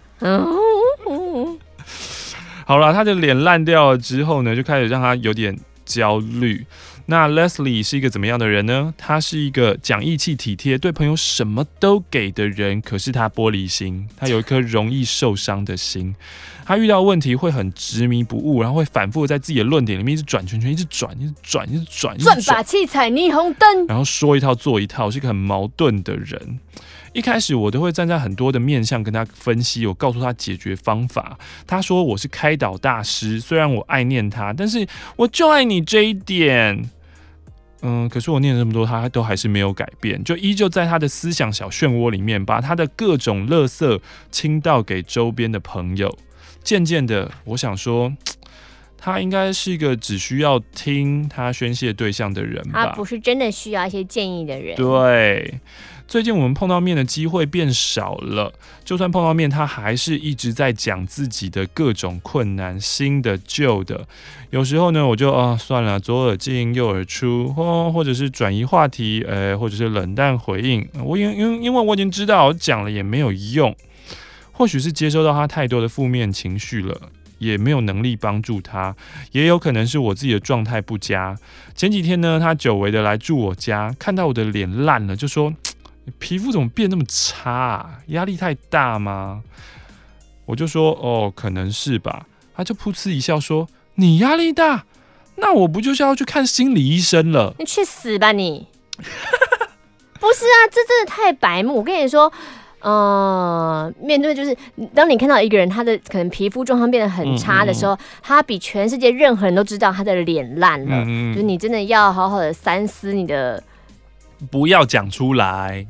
好了，他的脸烂掉了之后呢，就开始让他有点焦虑。那 Leslie 是一个怎么样的人呢？他是一个讲义气、体贴，对朋友什么都给的人。可是他玻璃心，他有一颗容易受伤的心。他遇到问题会很执迷不悟，然后会反复在自己的论点里面一直转圈圈，一直转，一直转，一直转，转把七彩霓虹灯，然后说一套做一套，是一个很矛盾的人。一开始我都会站在很多的面向跟他分析，我告诉他解决方法。他说我是开导大师，虽然我爱念他，但是我就爱你这一点。嗯，可是我念了这么多，他都还是没有改变，就依旧在他的思想小漩涡里面，把他的各种垃圾倾倒给周边的朋友。渐渐的，我想说，他应该是一个只需要听他宣泄对象的人吧，他不是真的需要一些建议的人。对。最近我们碰到面的机会变少了，就算碰到面，他还是一直在讲自己的各种困难，新的旧的。有时候呢，我就啊算了，左耳进右耳出，或或者是转移话题，呃，或者是冷淡回应。我因因因为我已经知道讲了也没有用，或许是接收到他太多的负面情绪了，也没有能力帮助他，也有可能是我自己的状态不佳。前几天呢，他久违的来住我家，看到我的脸烂了，就说。你皮肤怎么变那么差啊？压力太大吗？我就说哦，可能是吧。他就噗嗤一笑说：“你压力大，那我不就是要去看心理医生了？”你去死吧你！[laughs] 不是啊，这真的太白目。我跟你说，嗯、呃，面对就是当你看到一个人他的可能皮肤状况变得很差的时候，嗯嗯，他比全世界任何人都知道他的脸烂了。就是你真的要好好的三思你的。不要讲出来。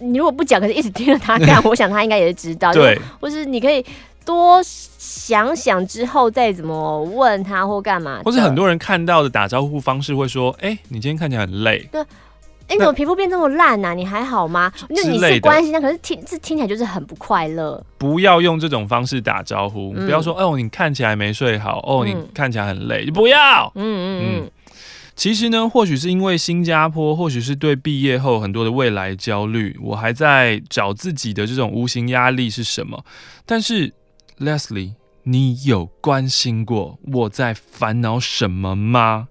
你如果不讲，可是一直盯着他看，[laughs] 我想他应该也是知道。对，或是你可以多想想之后再怎么问他或干嘛。或是很多人看到的打招呼方式会说：“哎、欸，你今天看起来很累。”对，哎、欸，你怎么皮肤变这么烂啊？你还好吗？那你是关心他，可是听这听起来就是很不快乐。不要用这种方式打招呼，嗯、不要说：“哦，你看起来没睡好。”哦，你看起来很累。嗯、不要。嗯嗯嗯。其实呢，或许是因为新加坡，或许是对毕业后很多的未来焦虑，我还在找自己的这种无形压力是什么。但是，Leslie，你有关心过我在烦恼什么吗？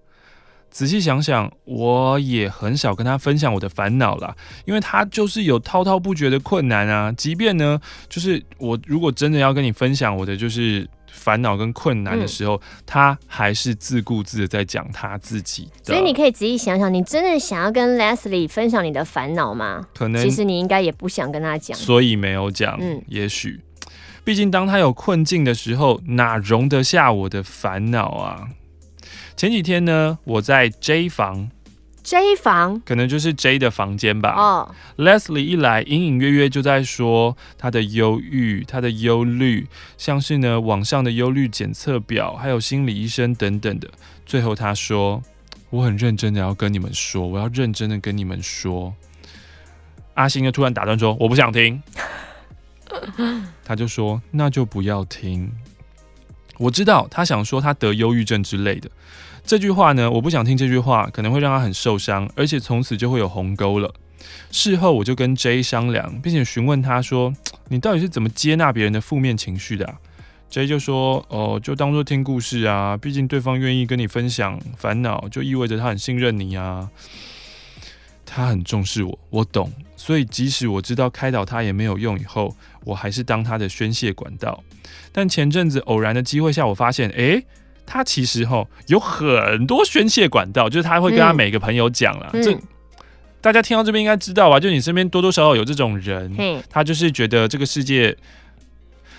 仔细想想，我也很少跟他分享我的烦恼啦，因为他就是有滔滔不绝的困难啊。即便呢，就是我如果真的要跟你分享我的就是。烦恼跟困难的时候，嗯、他还是自顾自的在讲他自己的。所以你可以仔细想想，你真的想要跟 Leslie 分享你的烦恼吗？可能，其实你应该也不想跟他讲，所以没有讲。嗯，也许，毕竟当他有困境的时候，哪容得下我的烦恼啊？前几天呢，我在 J 房。J 房可能就是 J 的房间吧。哦，Leslie 一来，隐隐约约就在说他的忧郁、他的忧虑，像是呢网上的忧虑检测表，还有心理医生等等的。最后他说：“我很认真的要跟你们说，我要认真的跟你们说。”阿星就突然打断说：“我不想听。[laughs] ”他就说：“那就不要听。”我知道他想说他得忧郁症之类的。这句话呢，我不想听这句话，可能会让他很受伤，而且从此就会有鸿沟了。事后我就跟 J 商量，并且询问他说：“你到底是怎么接纳别人的负面情绪的啊？”J 就说：“哦，就当做听故事啊，毕竟对方愿意跟你分享烦恼，就意味着他很信任你啊。他很重视我，我懂。所以即使我知道开导他也没有用，以后我还是当他的宣泄管道。但前阵子偶然的机会下，我发现，诶……他其实哈有很多宣泄管道，就是他会跟他每个朋友讲了。嗯、这大家听到这边应该知道吧？就你身边多多少少有这种人，嗯、他就是觉得这个世界。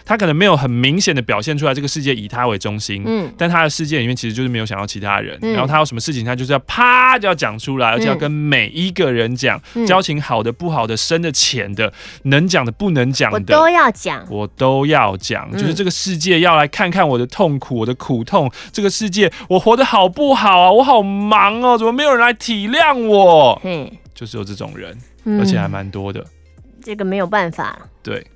他可能没有很明显的表现出来，这个世界以他为中心，嗯，但他的世界里面其实就是没有想到其他人，嗯、然后他有什么事情，他就是要啪就要讲出来，而且要跟每一个人讲，嗯、交情好的、不好的、深的、浅的，能讲的、不能讲的，我都要讲，我都要讲，嗯、就是这个世界要来看看我的痛苦、我的苦痛，这个世界我活得好不好啊？我好忙哦，怎么没有人来体谅我？嗯，就是有这种人，而且还蛮多的，这个没有办法，对。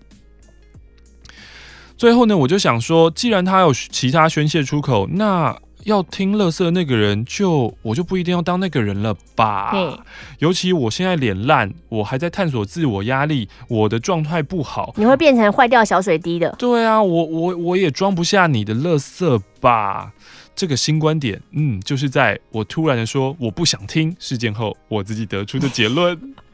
最后呢，我就想说，既然他有其他宣泄出口，那要听乐色那个人就我就不一定要当那个人了吧？嘿尤其我现在脸烂，我还在探索自我压力，我的状态不好，你会变成坏掉小水滴的。对啊，我我我也装不下你的乐色吧？这个新观点，嗯，就是在我突然的说我不想听事件后，我自己得出的结论。[laughs]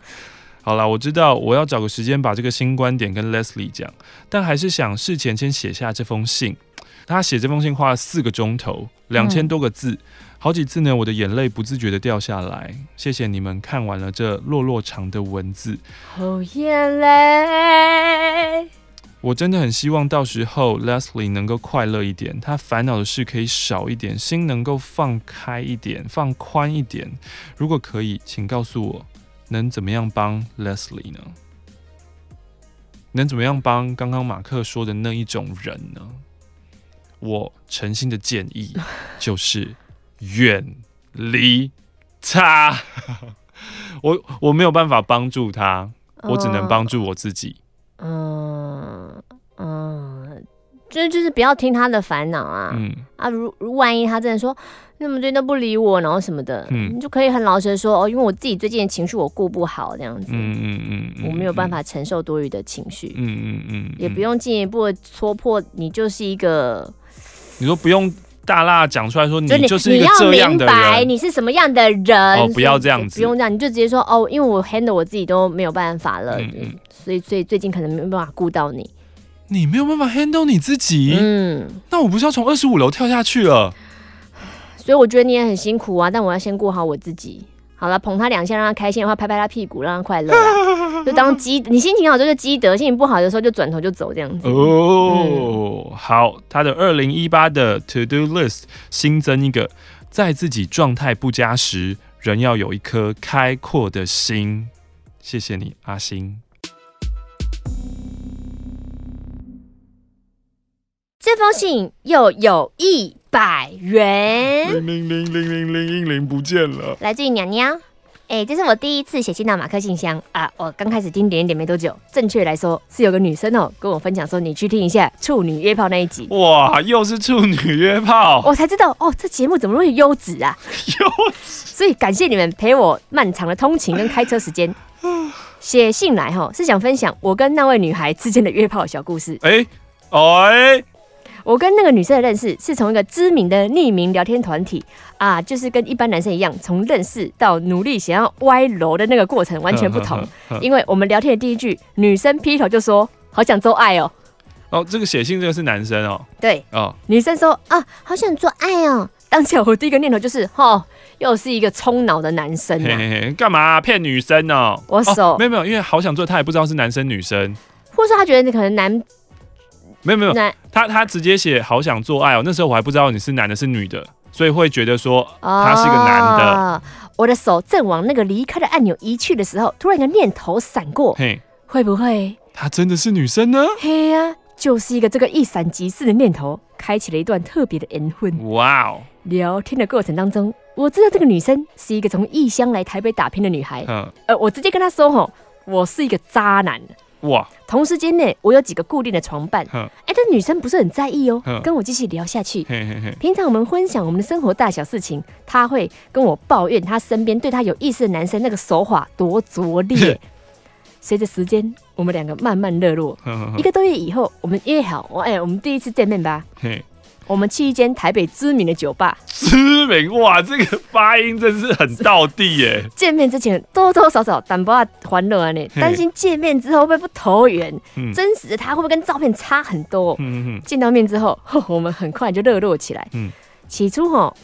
好啦，我知道我要找个时间把这个新观点跟 Leslie 讲，但还是想事前先写下这封信。他写这封信花了四个钟头，两千多个字，嗯、好几次呢，我的眼泪不自觉的掉下来。谢谢你们看完了这落落长的文字。哦，眼泪。我真的很希望到时候 Leslie 能够快乐一点，他烦恼的事可以少一点，心能够放开一点，放宽一点。如果可以，请告诉我。能怎么样帮 Leslie 呢？能怎么样帮刚刚马克说的那一种人呢？我诚心的建议 [laughs] 就是远离他。[laughs] 我我没有办法帮助他，我只能帮助我自己。嗯嗯，就是就是不要听他的烦恼啊。嗯啊，如如万一他真的说。那么最近都不理我，然后什么的，嗯，你就可以很老实的说哦，因为我自己最近的情绪我顾不好，这样子，嗯嗯嗯，我没有办法承受多余的情绪，嗯嗯嗯，也不用进一步的戳破你就是一个，你说不用大辣讲出来说你就是一个这样的人，你要明白你是什么样的人，哦，不要这样子，不用这样，你就直接说哦，因为我 handle 我自己都没有办法了，嗯嗯，所以所以最近可能没有办法顾到你，你没有办法 handle 你自己，嗯，那我不是要从二十五楼跳下去了？所以我觉得你也很辛苦啊，但我要先顾好我自己。好了，捧他两下，让他开心的话，拍拍他屁股，让他快乐，[laughs] 就当积。你心情好就是积德，心情不好的时候就转头就走这样子。哦，嗯、好，他的二零一八的 To Do List 新增一个，在自己状态不佳时，仍要有一颗开阔的心。谢谢你，阿星。这封信又有一百元，零零零零零零零零不见了。来自于娘娘，哎，这是我第一次写信到马克信箱啊！我刚开始听点一点没多久，正确来说是有个女生哦跟我分享说，你去听一下处女约炮那一集。哇，又是处女约炮，我才知道哦，这节目怎么那么优质啊？优质，所以感谢你们陪我漫长的通勤跟开车时间。写信来哈，是想分享我跟那位女孩之间的约炮小故事。哎，哎。我跟那个女生的认识是从一个知名的匿名聊天团体啊，就是跟一般男生一样，从认识到努力想要歪楼的那个过程完全不同。因为我们聊天的第一句，女生劈头就说：“好想做爱哦。”哦，这个写信这个是男生哦。对哦，女生说：“啊，好想做爱哦。”当下我第一个念头就是：“哦，又是一个冲脑的男生啊，干嘛骗女生呢？”我手没有没有，因为好想做，他也不知道是男生女生，或是他觉得你可能男。没有没有，他他直接写好想做爱哦。那时候我还不知道你是男的是女的，所以会觉得说他是个男的。哦、我的手正往那个离开的按钮移去的时候，突然一个念头闪过，嘿，会不会他真的是女生呢？嘿呀、啊，就是一个这个一闪即逝的念头，开启了一段特别的缘分。哇哦！聊天的过程当中，我知道这个女生是一个从异乡来台北打拼的女孩。嗯，呃，我直接跟她说吼，我是一个渣男。哇！同时间内，我有几个固定的床伴。哎呵，但女生不是很在意哦，呵跟我继续聊下去。嘿嘿嘿，平常我们分享我们的生活大小事情，她会跟我抱怨她身边对她有意思的男生那个手法多拙劣。随着时间，我们两个慢慢热络。一个多月以后，我们约好，我哎，我们第一次见面吧。我们去一间台北知名的酒吧，知名哇，这个发音真是很到地耶。见面之前多多少少淡薄啊欢乐啊，你担心见面之后会不会不投缘？嗯、真实的他会不会跟照片差很多？嗯嗯。见到面之后，[laughs] 我们很快就热络起来。嗯。起初哈，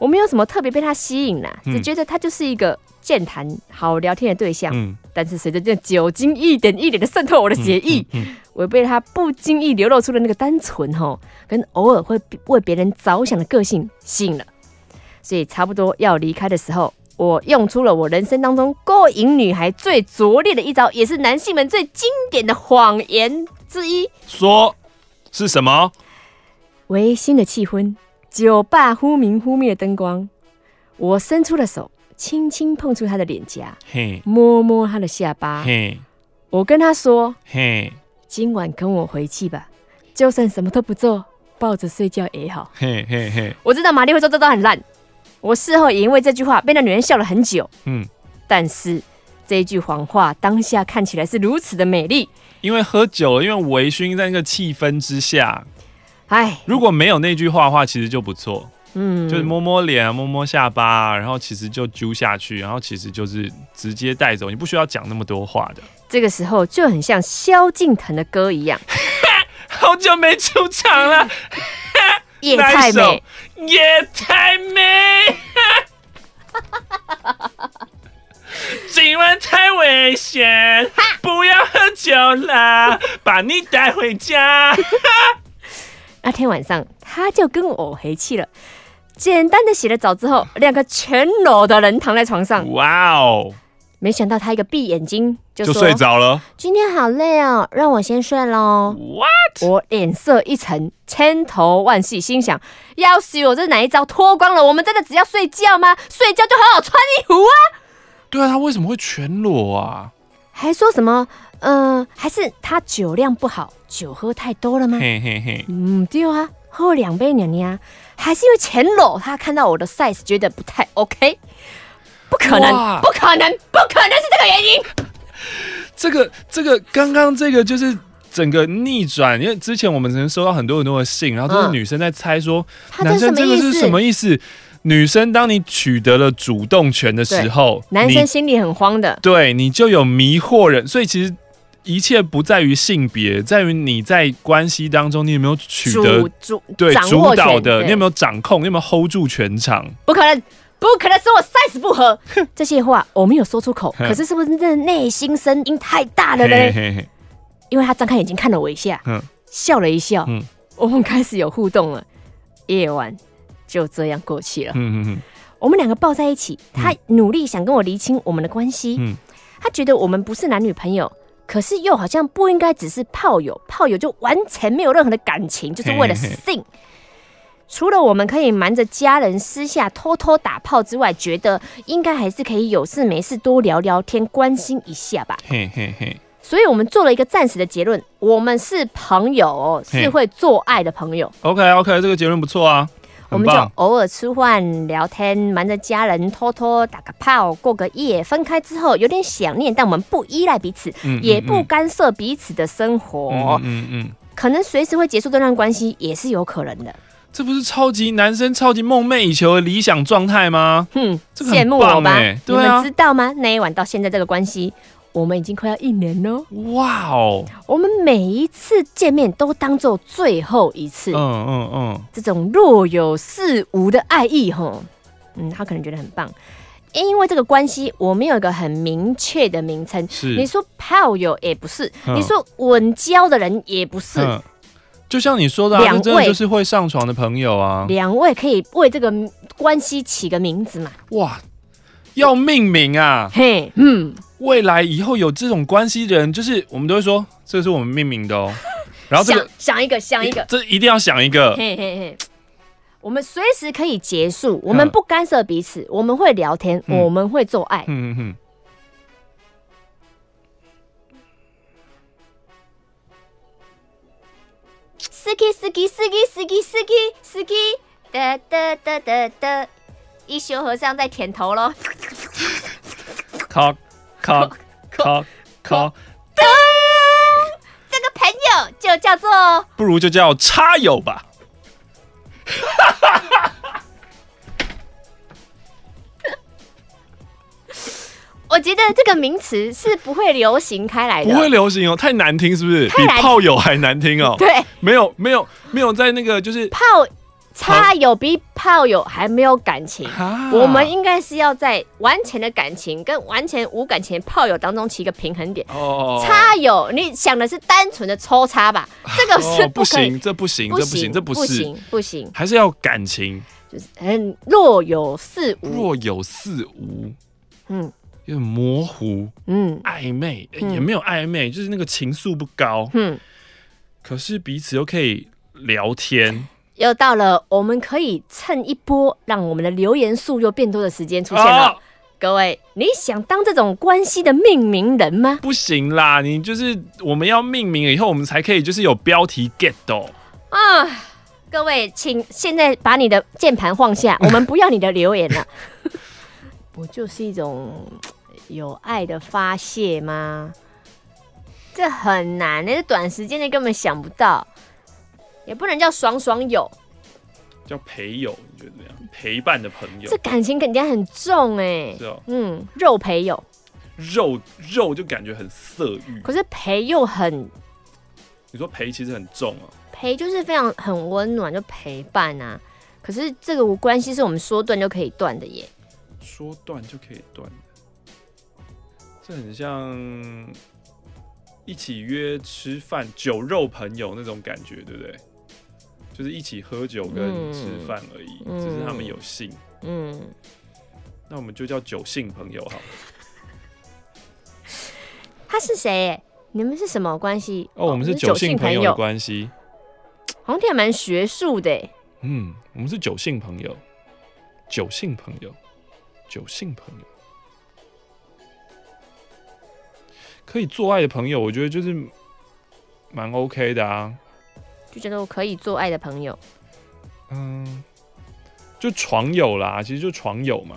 我没有什么特别被他吸引啦，只觉得他就是一个健谈、好聊天的对象。嗯。但是随着这酒精一点一点的渗透我的血液。我被他不经意流露出的那个单纯哈，跟偶尔会为别人着想的个性吸引了，所以差不多要离开的时候，我用出了我人生当中勾引女孩最拙劣的一招，也是男性们最经典的谎言之一。说是什么？违心的气氛，酒吧忽明忽灭的灯光，我伸出了手，轻轻碰触他的脸颊，嘿，摸摸他的下巴，嘿，我跟他说，嘿。今晚跟我回去吧，就算什么都不做，抱着睡觉也好。嘿嘿嘿，我知道玛丽会说这招很烂，我事后也因为这句话被那女人笑了很久。嗯，但是这一句谎话当下看起来是如此的美丽，因为喝酒了，因为微醺，在那个气氛之下。哎，如果没有那句话的话，其实就不错。嗯，就是摸摸脸啊，摸摸下巴，然后其实就揪下去，然后其实就是直接带走，你不需要讲那么多话的。这个时候就很像萧敬腾的歌一样，[laughs] 好久没出场了，[laughs] 夜太美，夜太美，[laughs] 今晚太危险，不要喝酒了，把你带回家。那天晚上他就跟我回去了，简单的洗了澡之后，两个全裸的人躺在床上，哇哦。没想到他一个闭眼睛就，就睡着了。今天好累哦，让我先睡喽。What？我脸色一沉，千头万绪，心想：要死我这是哪一招脱光了？我们真的只要睡觉吗？睡觉就好好穿衣服啊。对啊，他为什么会全裸啊？还说什么？嗯、呃，还是他酒量不好，酒喝太多了吗？嘿嘿嘿。嗯，对啊，喝两杯娘娘，还是因为全裸，他看到我的 size 觉得不太 OK。不可能，不可能，不可能是这个原因。这个，这个，刚刚这个就是整个逆转，因为之前我们曾经收到很多很多的信，然后都是女生在猜说，嗯、男生这个是什么意思？女生当你取得了主动权的时候，男生心里很慌的，对你就有迷惑人。所以其实一切不在于性别，在于你在关系当中，你有没有取得主，主对主导的，你有没有掌控，你有没有 hold 住全场？不可能。不可能说我 size 不合，[laughs] 这些话我没有说出口，可是是不是这内心声音太大了呢？因为他张开眼睛看了我一下，笑了一笑，嗯我们开始有互动了。夜晚就这样过去了嗯嗯。我们两个抱在一起，他努力想跟我厘清我们的关系。嗯他觉得我们不是男女朋友，可是又好像不应该只是炮友，炮友就完全没有任何的感情，就是为了性。除了我们可以瞒着家人私下偷偷打炮之外，觉得应该还是可以有事没事多聊聊天，关心一下吧。嘿嘿嘿。所以我们做了一个暂时的结论：我们是朋友，是会做爱的朋友。OK OK，这个结论不错啊。我们就偶尔吃饭聊天，瞒着家人偷偷打个炮，过个夜。分开之后有点想念，但我们不依赖彼此，嗯嗯嗯，也不干涉彼此的生活。嗯嗯，嗯，可能随时会结束这段关系，也是有可能的。这不是超级男生超级梦寐以求的理想状态吗？哼、嗯，羡、欸、慕我吧？你们知道吗？那一晚到现在这个关系，我们已经快要一年了。哇哦！我们每一次见面都当做最后一次。嗯嗯嗯。这种若有似无的爱意，吼，嗯，他可能觉得很棒。因为这个关系，我们有一个很明确的名称。是。你说炮友也不是，嗯、你说稳交的人也不是。嗯就像你说的、啊，两位真的就是会上床的朋友啊。两位可以为这个关系起个名字嘛？哇，要命名啊！嘿，嗯，未来以后有这种关系的人，就是我们都会说，这是我们命名的哦。[laughs] 然后这个想，想一个，想一个，这一定要想一个。嘿嘿嘿，我们随时可以结束，我们不干涉彼此，我们会聊天，嗯、我们会做爱。嗯嗯嗯。司机，司机，司机，司机，司机，司机，哒哒哒哒哒，一休和尚在舔头喽。靠靠靠靠，噔！这个朋友就叫做，不如就叫叉友吧。我觉得这个名词是不会流行开来的，不会流行哦，太难听是不是？比炮友还难听哦。对，没有没有没有在那个就是炮叉友比炮友还没有感情，啊、我们应该是要在完全的感情跟完全无感情的炮友当中起一个平衡点。哦，叉友，你想的是单纯的抽插吧？[laughs] 这个是不，不行，这不行，这不行，这不是，不行，不行，还是要感情，就是很若有似无，若有似无，嗯。有点模糊，嗯，暧昧、嗯、也没有暧昧，就是那个情愫不高，嗯，可是彼此又可以聊天。又到了我们可以蹭一波，让我们的留言数又变多的时间出现了。啊、各位，你想当这种关系的命名人吗？不行啦，你就是我们要命名了以后，我们才可以就是有标题 get 到啊！各位，请现在把你的键盘放下，[laughs] 我们不要你的留言了。[laughs] 不就是一种。有爱的发泄吗？这很难，那是短时间内根本想不到，也不能叫爽爽友，叫陪友，你觉得怎样？陪伴的朋友，这感情肯定很重哎。是哦，嗯，肉陪友，肉肉就感觉很色欲，可是陪又很，你说陪其实很重啊，陪就是非常很温暖，就陪伴啊。可是这个关系是我们说断就可以断的耶，说断就可以断。这很像一起约吃饭、酒肉朋友那种感觉，对不对？就是一起喝酒跟吃饭而已，嗯、只是他们有性。嗯，那我们就叫酒性朋友好了。他是谁？你们是什么关系？哦，我们是酒性朋友的关系。好像还蛮学术的。嗯，我们是酒性朋友，酒性朋友，酒性朋友。可以做爱的朋友，我觉得就是蛮 OK 的啊。就觉得我可以做爱的朋友，嗯，就床友啦，其实就床友嘛。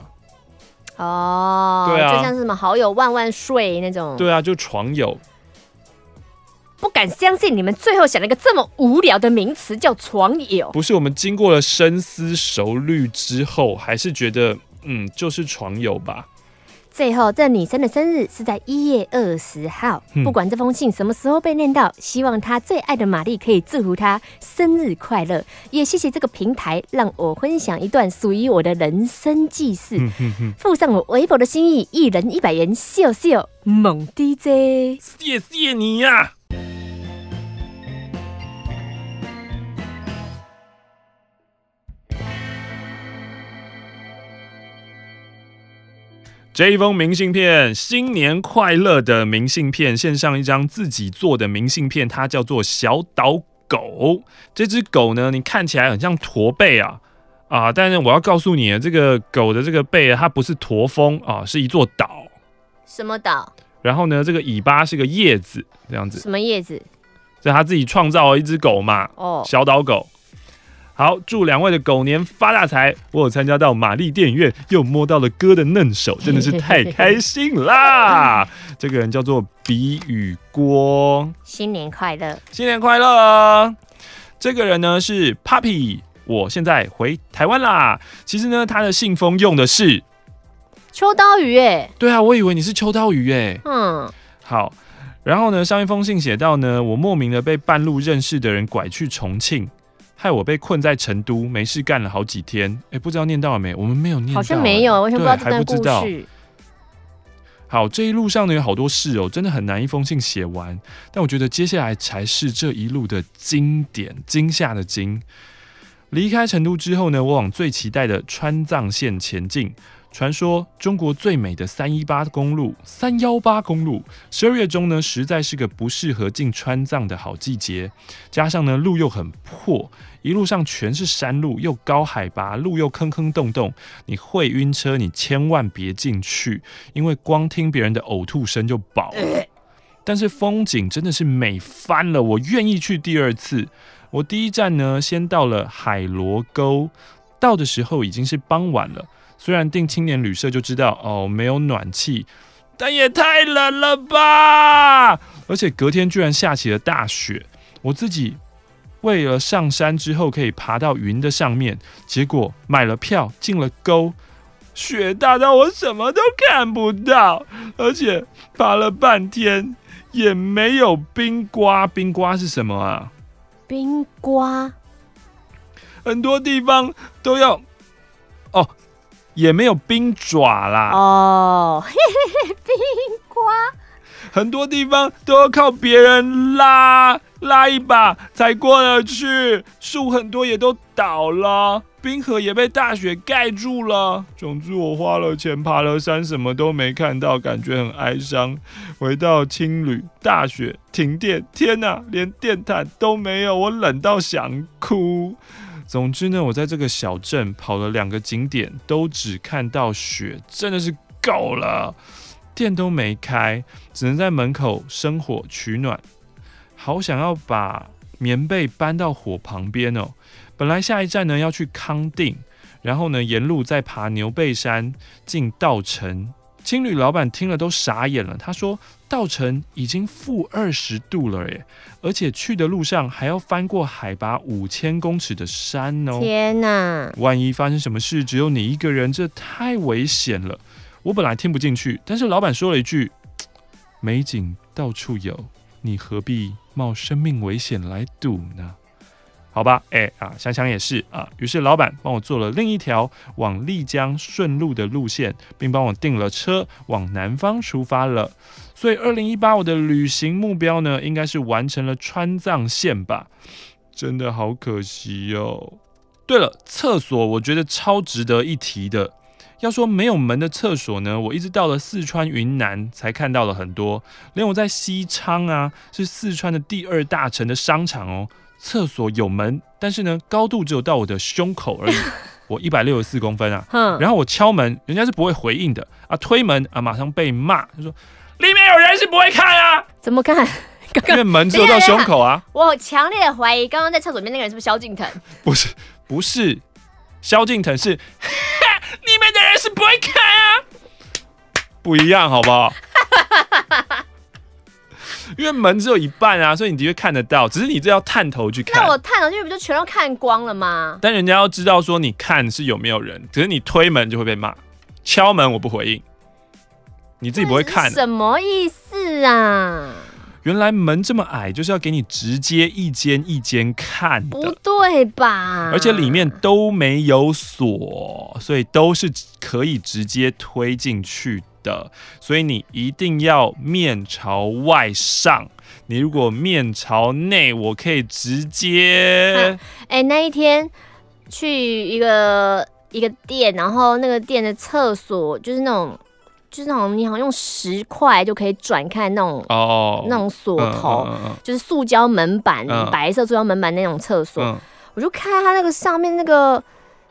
哦，对啊，就像是什么好友万万岁那种。对啊，就床友。不敢相信你们最后想了一个这么无聊的名词叫床友。不是，我们经过了深思熟虑之后，还是觉得嗯，就是床友吧。最后，这女生的生日是在一月二十号。嗯、不管这封信什么时候被念到，希望她最爱的玛丽可以祝福她生日快乐。也谢谢这个平台，让我分享一段属于我的人生记事。嗯嗯嗯、附上我微薄的心意，一人一百元，秀秀猛 DJ，谢谢你呀、啊。这一封明信片，新年快乐的明信片，献上一张自己做的明信片，它叫做小岛狗。这只狗呢，你看起来很像驼背啊啊！但是我要告诉你，这个狗的这个背它不是驼峰啊，是一座岛。什么岛？然后呢，这个尾巴是个叶子，这样子。什么叶子？这他自己创造了一只狗嘛？哦，小岛狗。好，祝两位的狗年发大财！我有参加到玛丽电影院，又摸到了哥的嫩手，真的是太开心啦！[laughs] 这个人叫做比宇郭，新年快乐，新年快乐！这个人呢是 Puppy，我现在回台湾啦。其实呢，他的信封用的是秋刀鱼，哎，对啊，我以为你是秋刀鱼，哎，嗯，好。然后呢，上一封信写到呢，我莫名的被半路认识的人拐去重庆。害我被困在成都，没事干了好几天。哎，不知道念到了没？我们没有念到，好像没有，完全不知道这段故事。好，这一路上呢有好多事哦，真的很难一封信写完。但我觉得接下来才是这一路的经典，惊吓的惊。离开成都之后呢，我往最期待的川藏线前进。传说中国最美的三一八公路，三幺八公路，十二月中呢，实在是个不适合进川藏的好季节。加上呢，路又很破，一路上全是山路，又高海拔，路又坑坑洞洞，你会晕车，你千万别进去，因为光听别人的呕吐声就饱了。但是风景真的是美翻了，我愿意去第二次。我第一站呢，先到了海螺沟，到的时候已经是傍晚了。虽然订青年旅社就知道哦，没有暖气，但也太冷了吧！而且隔天居然下起了大雪。我自己为了上山之后可以爬到云的上面，结果买了票进了沟，雪大到我什么都看不到，而且爬了半天也没有冰瓜。冰瓜是什么啊？冰瓜，很多地方都要哦。也没有冰爪啦哦，嘿嘿嘿，冰瓜，很多地方都要靠别人拉拉一把才过得去，树很多也都倒了，冰河也被大雪盖住了。总之我花了钱爬了山，什么都没看到，感觉很哀伤。回到青旅，大雪停电，天哪，连电毯都没有，我冷到想哭。总之呢，我在这个小镇跑了两个景点，都只看到雪，真的是够了。店都没开，只能在门口生火取暖。好想要把棉被搬到火旁边哦。本来下一站呢要去康定，然后呢沿路再爬牛背山进稻城。青旅老板听了都傻眼了，他说：“稻城已经负二十度了耶，而且去的路上还要翻过海拔五千公尺的山哦！天哪！万一发生什么事，只有你一个人，这太危险了。”我本来听不进去，但是老板说了一句：“美景到处有，你何必冒生命危险来赌呢？”好吧，哎、啊，想想也是啊。于是老板帮我做了另一条往丽江顺路的路线，并帮我订了车往南方出发了。所以二零一八我的旅行目标呢，应该是完成了川藏线吧？真的好可惜哦。对了，厕所我觉得超值得一提的。要说没有门的厕所呢，我一直到了四川云南才看到了很多。连我在西昌啊，是四川的第二大城的商场哦。厕所有门，但是呢，高度只有到我的胸口而已。[laughs] 我一百六十四公分啊，然后我敲门，人家是不会回应的啊。推门啊，马上被骂，他说里面有人是不会看啊。怎么看？刚 [laughs] 刚因为门只有到胸口啊。我强烈怀疑，刚刚在厕所里面那个人是不是萧敬腾？不是，不是，萧敬腾是 [laughs] 你们的人是不会看啊，不一样，好不好？[laughs] 因为门只有一半啊，所以你的确看得到，只是你这要探头去看。那我探头去不就全都看光了吗？但人家要知道说你看是有没有人，可是你推门就会被骂，敲门我不回应，你自己不会看。什么意思啊？原来门这么矮，就是要给你直接一间一间看的，不对吧？而且里面都没有锁，所以都是可以直接推进去的，所以你一定要面朝外上。你如果面朝内，我可以直接。哎、啊欸，那一天去一个一个店，然后那个店的厕所就是那种就是那种你好像用十块就可以转开那种哦，那种锁头，嗯嗯嗯、就是塑胶门板，嗯、白色塑胶门板那种厕所。嗯、我就看它那个上面那个，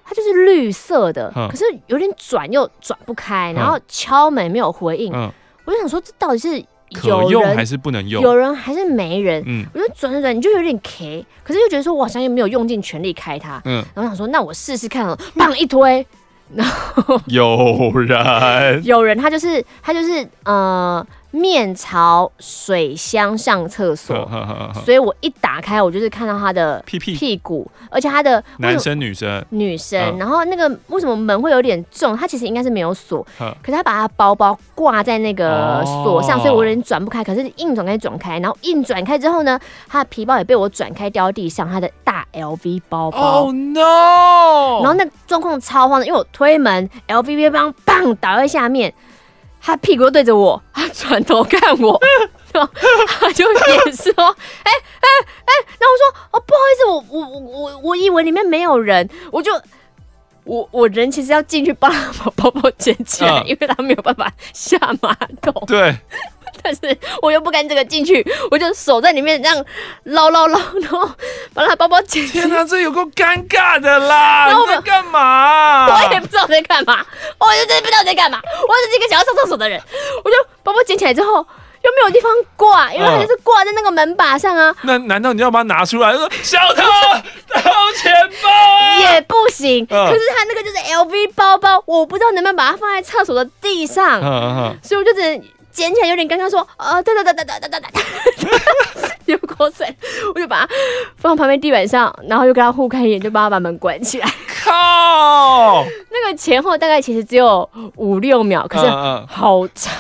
它就是绿色的，嗯、可是有点转又转不开，然后敲门没有回应。嗯、我就想说，这到底是有人还是不能用？有人还是没人？嗯、我就转转转，你就有点 K，可是又觉得说，我好像又没有用尽全力开它。嗯、然后想说，那我试试看了，砰一推。然后有人，[laughs] 有人，他就是他就是呃。面朝水箱上厕所，[laughs] 所以我一打开，我就是看到他的屁屁屁股，而且他的男生女生女生，然后那个为什么门会有点重？他其实应该是没有锁，可是他把他包包挂在那个锁上，哦、所以我有点转不开。可是硬转开转开，然后硬转开之后呢，他的皮包也被我转开掉地上，他的大 LV 包包。Oh no！然后那状况超慌的，因为我推门，LV 包包砰倒在下面。他屁股对着我，他转头看我，[laughs] 然后他就也是说：“哎哎哎！”然后我说：“哦，不好意思，我我我我我以为里面没有人，我就我我人其实要进去帮他把包包捡起来，嗯、因为他没有办法下马桶。”对。但是我又不敢这个进去，我就手在里面这样捞捞捞，然后把他包包捡。天哪，这有够尴尬的啦！然后我在干嘛？我也不知道在干嘛，我就真的不知道在干嘛。我只是一个想要上厕所的人，我就包包捡起来之后又没有地方挂，因为它就是挂在那个门把上啊。那难道你要把它拿出来说小偷偷钱包？也不行。可是他那个就是 LV 包包，我不知道能不能把它放在厕所的地上，所以我就只能。捡起来有点尴尬，说啊，哒哒哒哒哒哒哒哒，[laughs] 流口水，我就把它放旁边地板上，然后又跟他互看一眼，就帮他把门关起来。靠！[laughs] 那个前后大概其实只有五六秒，可是好长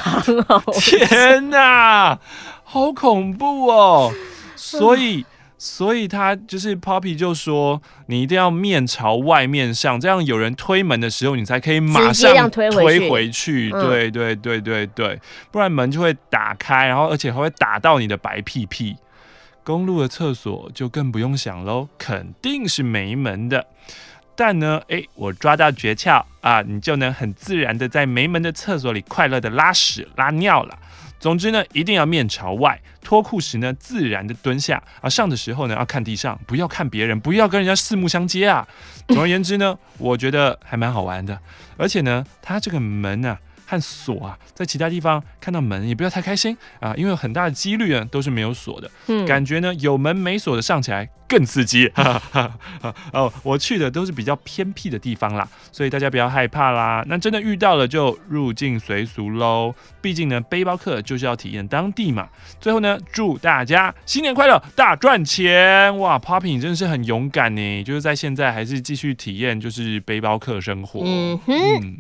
哦！天哪，好恐怖哦！所以。所以他就是 Poppy 就说，你一定要面朝外面上，这样有人推门的时候，你才可以马上推回去。对对对对对，不然门就会打开，然后而且还会打到你的白屁屁。公路的厕所就更不用想喽，肯定是没门的。但呢，诶，我抓到诀窍啊，你就能很自然的在没门的厕所里快乐的拉屎拉尿了。总之呢，一定要面朝外，脱裤时呢，自然的蹲下，而上的时候呢，要看地上，不要看别人，不要跟人家四目相接啊。总而言之呢，我觉得还蛮好玩的，而且呢，它这个门呢。和锁啊，在其他地方看到门也不要太开心啊，因为有很大的几率呢都是没有锁的。嗯，感觉呢有门没锁的上起来更刺激。哈哈哈，哦，我去的都是比较偏僻的地方啦，所以大家不要害怕啦。那真的遇到了就入境随俗喽，毕竟呢背包客就是要体验当地嘛。最后呢，祝大家新年快乐，大赚钱！哇，Poppy 你真的是很勇敢呢，就是在现在还是继续体验就是背包客生活。嗯哼。嗯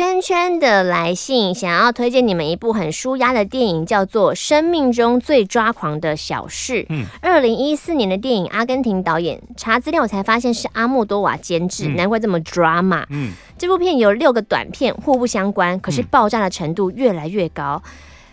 圈圈的来信想要推荐你们一部很舒压的电影，叫做《生命中最抓狂的小事》。嗯，二零一四年的电影，阿根廷导演。查资料我才发现是阿莫多瓦监制，嗯、难怪这么 drama。嗯，这部片有六个短片，互不相关，可是爆炸的程度越来越高。嗯、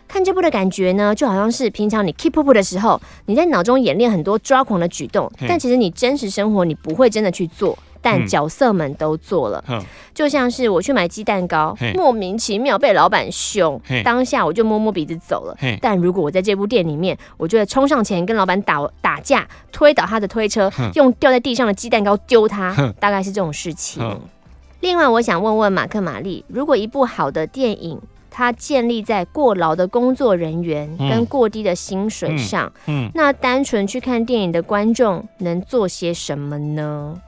看这部的感觉呢，就好像是平常你 keep up 的时候，你在脑中演练很多抓狂的举动，但其实你真实生活你不会真的去做。但角色们都做了，嗯、就像是我去买鸡蛋糕，莫名其妙被老板凶，当下我就摸摸鼻子走了。但如果我在这部店里面，我就会冲上前跟老板打打架，推倒他的推车，用掉在地上的鸡蛋糕丢他，大概是这种事情。另外，我想问问马克玛丽，如果一部好的电影，它建立在过劳的工作人员跟过低的薪水上，嗯。嗯、那单纯去看电影的观众能做些什么呢？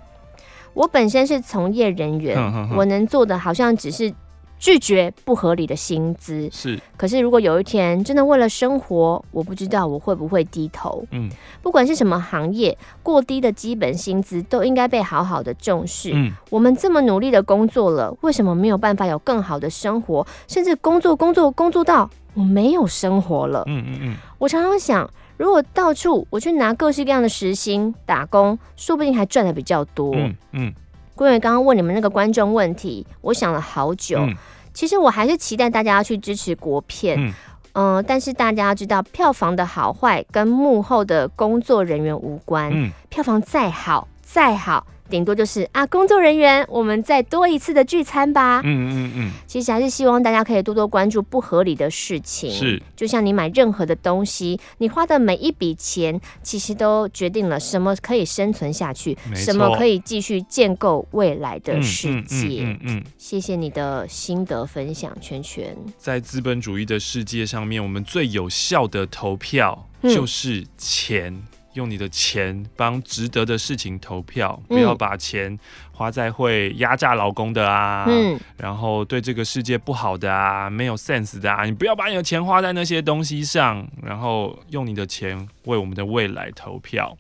我本身是从业人员，我能做的好像只是拒绝不合理的薪资。是，可是如果有一天真的为了生活，我不知道我会不会低头。嗯，不管是什么行业，过低的基本薪资都应该被好好的重视。嗯，我们这么努力的工作了，为什么没有办法有更好的生活？甚至工作工作工作到我没有生活了。嗯嗯嗯，我常常想。如果到处我去拿各式各样的时薪打工，说不定还赚的比较多。嗯嗯。关于刚刚问你们那个观众问题，我想了好久。嗯、其实我还是期待大家要去支持国片。嗯、嗯、呃，但是大家要知道，票房的好坏跟幕后的工作人员无关。嗯，票房再好再好。顶多就是啊，工作人员，我们再多一次的聚餐吧。嗯嗯嗯。其实还是希望大家可以多多关注不合理的事情。是。就像你买任何的东西，你花的每一笔钱，其实都决定了什么可以生存下去，什么可以继续建构未来的世界。嗯嗯。谢谢你的心得分享，圈圈。在资本主义的世界上面，我们最有效的投票就是钱。用你的钱帮值得的事情投票，不要把钱花在会压榨劳工的啊，嗯，然后对这个世界不好的啊，没有 sense 的啊，你不要把你的钱花在那些东西上，然后用你的钱为我们的未来投票。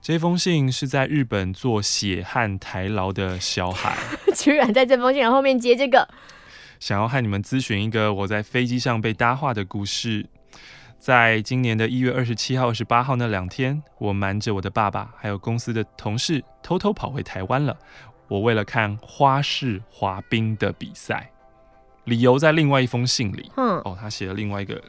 这封信是在日本做血汗台劳的小孩，[laughs] 居然在这封信后面接这个，想要和你们咨询一个我在飞机上被搭话的故事。在今年的一月二十七号、二十八号那两天，我瞒着我的爸爸还有公司的同事，偷偷跑回台湾了。我为了看花式滑冰的比赛，理由在另外一封信里。嗯，哦，他写了另外一个。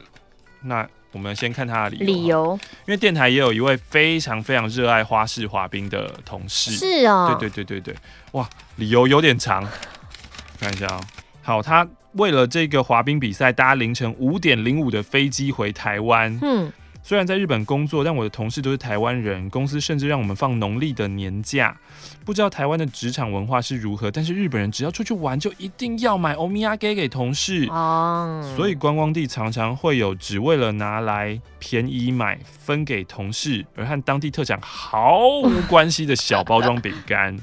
那我们先看他的理由。理由，因为电台也有一位非常非常热爱花式滑冰的同事。是哦。对对对对对。哇，理由有点长。[laughs] 看一下啊、哦。好，他。为了这个滑冰比赛，搭凌晨五点零五的飞机回台湾。嗯，虽然在日本工作，但我的同事都是台湾人，公司甚至让我们放农历的年假。不知道台湾的职场文化是如何，但是日本人只要出去玩，就一定要买欧米亚给给同事。哦，所以观光地常常会有只为了拿来便宜买分给同事，而和当地特产毫无关系的小包装饼干。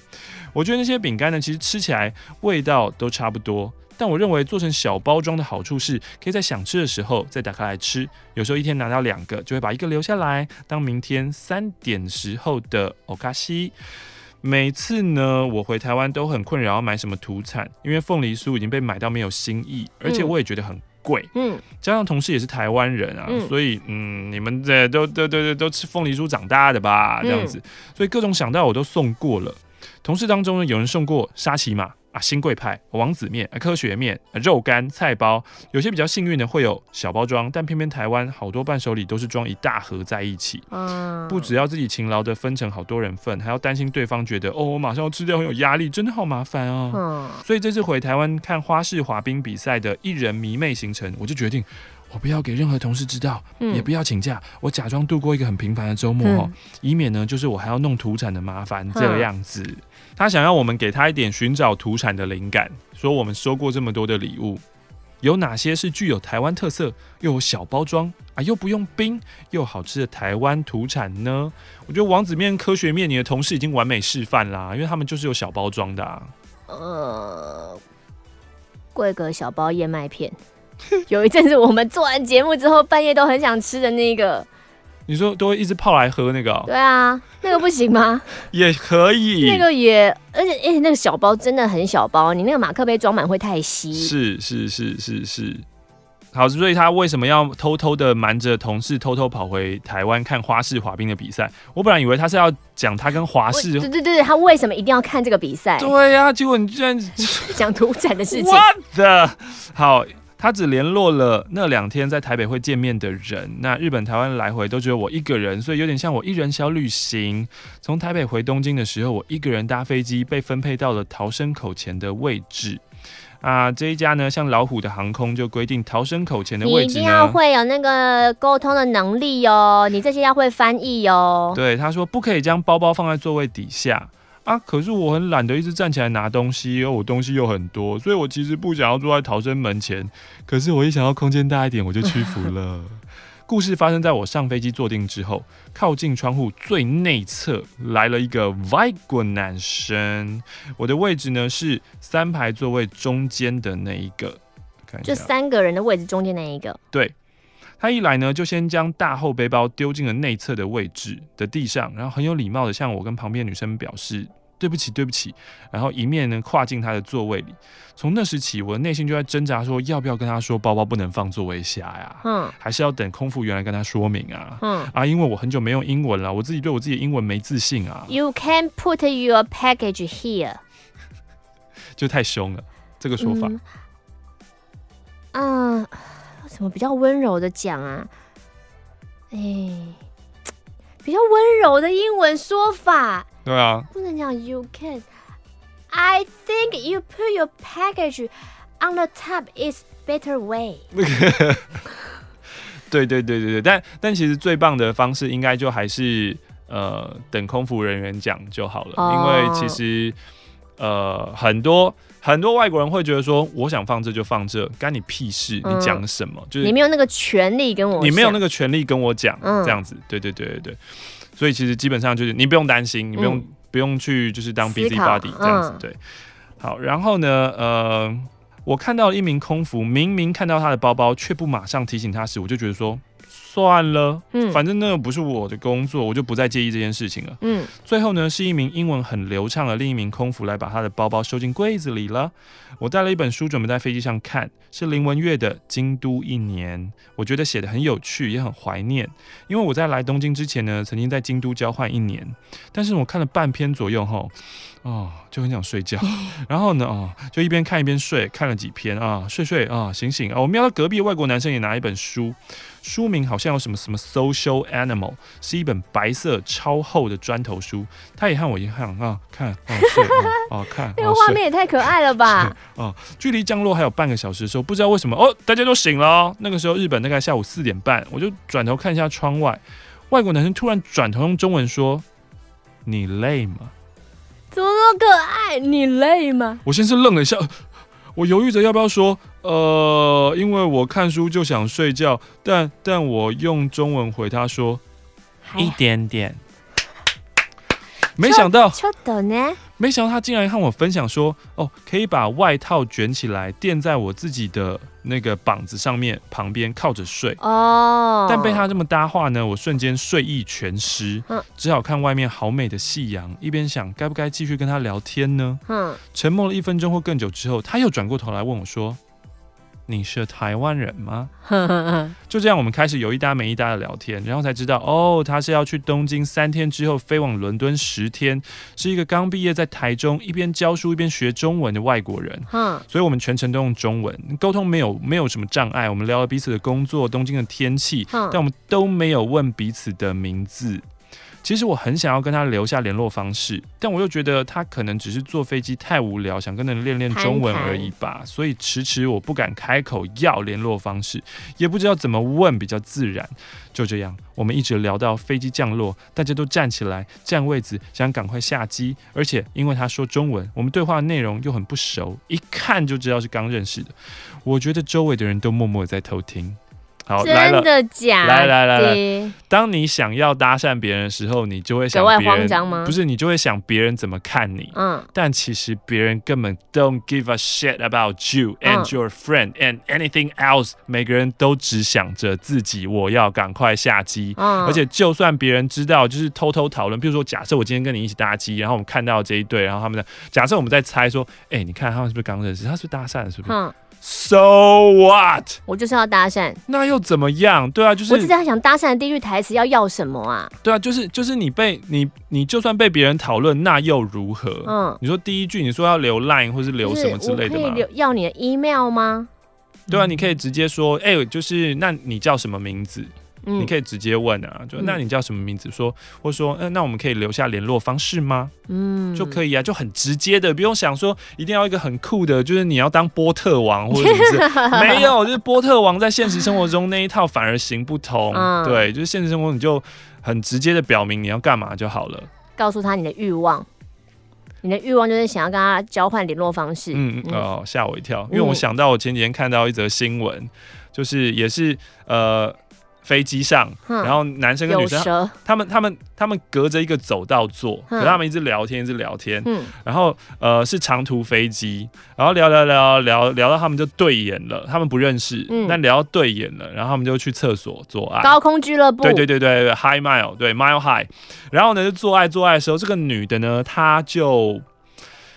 我觉得那些饼干呢，其实吃起来味道都差不多。但我认为做成小包装的好处是，可以在想吃的时候再打开来吃。有时候一天拿到两个，就会把一个留下来当明天三点时候的欧卡西。每次呢，我回台湾都很困扰要买什么土产，因为凤梨酥已经被买到没有新意，而且我也觉得很贵。嗯，加上同事也是台湾人啊，嗯、所以嗯，你们这都都都都都吃凤梨酥长大的吧？这样子，所以各种想到我都送过了。同事当中呢，有人送过沙琪玛。啊，新贵派、王子面、科学面、肉干、菜包，有些比较幸运的会有小包装，但偏偏台湾好多伴手礼都是装一大盒在一起。嗯，不只要自己勤劳的分成好多人份，还要担心对方觉得哦，我马上要吃掉，很有压力，真的好麻烦啊。嗯，所以这次回台湾看花式滑冰比赛的一人迷妹行程，我就决定，我不要给任何同事知道，嗯、也不要请假，我假装度过一个很平凡的周末哦，嗯、以免呢就是我还要弄土产的麻烦这样子。嗯他想要我们给他一点寻找土产的灵感，说我们收过这么多的礼物，有哪些是具有台湾特色，又有小包装啊，又不用冰，又好吃的台湾土产呢？我觉得王子面、科学面，你的同事已经完美示范啦，因为他们就是有小包装的啊。呃，贵格小包燕麦片，[laughs] 有一阵子我们做完节目之后，半夜都很想吃的那个。你说都会一直泡来喝那个、喔？对啊，那个不行吗？[laughs] 也可以。那个也，而且而且，那个小包真的很小包，你那个马克杯装满会太稀。是是是是是。好，所以他为什么要偷偷的瞒着同事，偷偷跑回台湾看花式滑冰的比赛？我本来以为他是要讲他跟华氏。对对对，他为什么一定要看这个比赛？对呀、啊，结果你居然讲土产的事情。What the？好。他只联络了那两天在台北会见面的人，那日本、台湾来回都只有我一个人，所以有点像我一人小旅行。从台北回东京的时候，我一个人搭飞机被分配到了逃生口前的位置。啊，这一家呢，像老虎的航空就规定逃生口前的位置，你一定要会有那个沟通的能力哦，你这些要会翻译哦。对，他说不可以将包包放在座位底下。啊！可是我很懒得一直站起来拿东西，因为我东西又很多，所以我其实不想要坐在逃生门前。可是我一想到空间大一点，我就屈服了。故事发生在我上飞机坐定之后，靠近窗户最内侧来了一个外国男生，我的位置呢是三排座位中间的那一个，看就三个人的位置中间那一个。对。他一来呢，就先将大后背包丢进了内侧的位置的地上，然后很有礼貌的向我跟旁边女生表示对不起，对不起，然后一面呢跨进他的座位里。从那时起，我的内心就在挣扎，说要不要跟他说包包不能放座位下呀？嗯，还是要等空服员来跟他说明啊？嗯，啊，因为我很久没用英文了，我自己对我自己的英文没自信啊。You can put your package here，[laughs] 就太凶了，这个说法。嗯。嗯什么比较温柔的讲啊？哎，[tsk] 比较温柔的英文说法。对啊，不能讲 you can。I think you put your package on the top is better way。[laughs] 对对对对对，但但其实最棒的方式应该就还是呃等空服人员讲就好了，哦、因为其实呃很多很多外国人会觉得说，我想放这就放这，干你屁事，嗯、你讲什么？就是你没有那个权利跟我，你没有那个权利跟我讲、嗯、这样子，对对对对对，所以其实基本上就是你不用担心，你不用、嗯、不用去就是当 busybody 这样子，对。好，然后呢，呃。我看到一名空服，明明看到他的包包，却不马上提醒他时，我就觉得说，算了，嗯，反正那个不是我的工作，我就不再介意这件事情了。嗯，最后呢，是一名英文很流畅的另一名空服来把他的包包收进柜子里了。我带了一本书准备在飞机上看，是林文月的《京都一年》，我觉得写的很有趣，也很怀念，因为我在来东京之前呢，曾经在京都交换一年，但是我看了半篇左右后。哦，就很想睡觉，[laughs] 然后呢，哦，就一边看一边睡，看了几篇啊，睡睡啊，醒醒啊。我瞄到隔壁外国男生也拿一本书，书名好像有什么什么 Social Animal，是一本白色超厚的砖头书。他也和我一样啊，看，哦，睡，哦，[laughs] 看，那个画面也太可爱了吧！[laughs] 哦，距离降落还有半个小时的时候，不知道为什么哦，大家都醒了哦。那个时候日本大概下午四点半，我就转头看一下窗外，外国男生突然转头用中文说：“你累吗？”怎么那么可爱？你累吗？我先是愣了一下，我犹豫着要不要说，呃，因为我看书就想睡觉，但但我用中文回他说，一点点。没想到，没想到他竟然和我分享说，哦，可以把外套卷起来垫在我自己的那个膀子上面，旁边靠着睡。哦，但被他这么搭话呢，我瞬间睡意全失，只好看外面好美的夕阳，一边想该不该继续跟他聊天呢？沉默了一分钟或更久之后，他又转过头来问我说。你是台湾人吗？[laughs] 就这样，我们开始有一搭没一搭的聊天，然后才知道，哦，他是要去东京三天之后飞往伦敦十天，是一个刚毕业在台中一边教书一边学中文的外国人。嗯，所以我们全程都用中文沟通，没有没有什么障碍。我们聊了彼此的工作、东京的天气，但我们都没有问彼此的名字。其实我很想要跟他留下联络方式，但我又觉得他可能只是坐飞机太无聊，想跟人练练中文而已吧，所以迟迟我不敢开口要联络方式，也不知道怎么问比较自然。就这样，我们一直聊到飞机降落，大家都站起来占位子，想赶快下机。而且因为他说中文，我们对话的内容又很不熟，一看就知道是刚认识的。我觉得周围的人都默默在偷听。好，真的假的？来来来来，当你想要搭讪别人的时候，你就会想别人，慌张吗？不是，你就会想别人怎么看你。嗯，但其实别人根本 don't give a shit about you and your friend and anything else。每个人都只想着自己，我要赶快下机。嗯，而且就算别人知道，就是偷偷讨论。比如说，假设我今天跟你一起搭机，然后我们看到这一对，然后他们在假设我们在猜说，哎、欸，你看他们是不是刚认识？他是不是搭讪？是不是？嗯。So what？我就是要搭讪，那又怎么样？对啊，就是我只是想搭讪的第一句台词要要什么啊？对啊，就是就是你被你你就算被别人讨论，那又如何？嗯，你说第一句你说要留 line 或是留什么之类的吗？可以留要你的 email 吗？对啊，你可以直接说，哎、欸，就是那你叫什么名字？你可以直接问啊，就那你叫什么名字？说，或说，嗯，那我们可以留下联络方式吗？嗯，就可以啊，就很直接的，不用想说一定要一个很酷的，就是你要当波特王或者什么是 [laughs] 没有，就是波特王在现实生活中那一套反而行不通。对，就是现实生活你就很直接的表明你要干嘛就好了，告诉他你的欲望，你的欲望就是想要跟他交换联络方式。嗯哦，吓我一跳，因为我想到我前几天看到一则新闻，就是也是呃。飞机上，然后男生跟女生，他们他们他们隔着一个走道坐，可是他们一直聊天，一直聊天。然后呃是长途飞机，然后聊聊聊聊聊到他们就对眼了，他们不认识，但聊到对眼了，然后他们就去厕所做爱。高空俱乐部。对对对对，High Mile，对 Mile High。然后呢就做爱做爱的时候，这个女的呢，她就。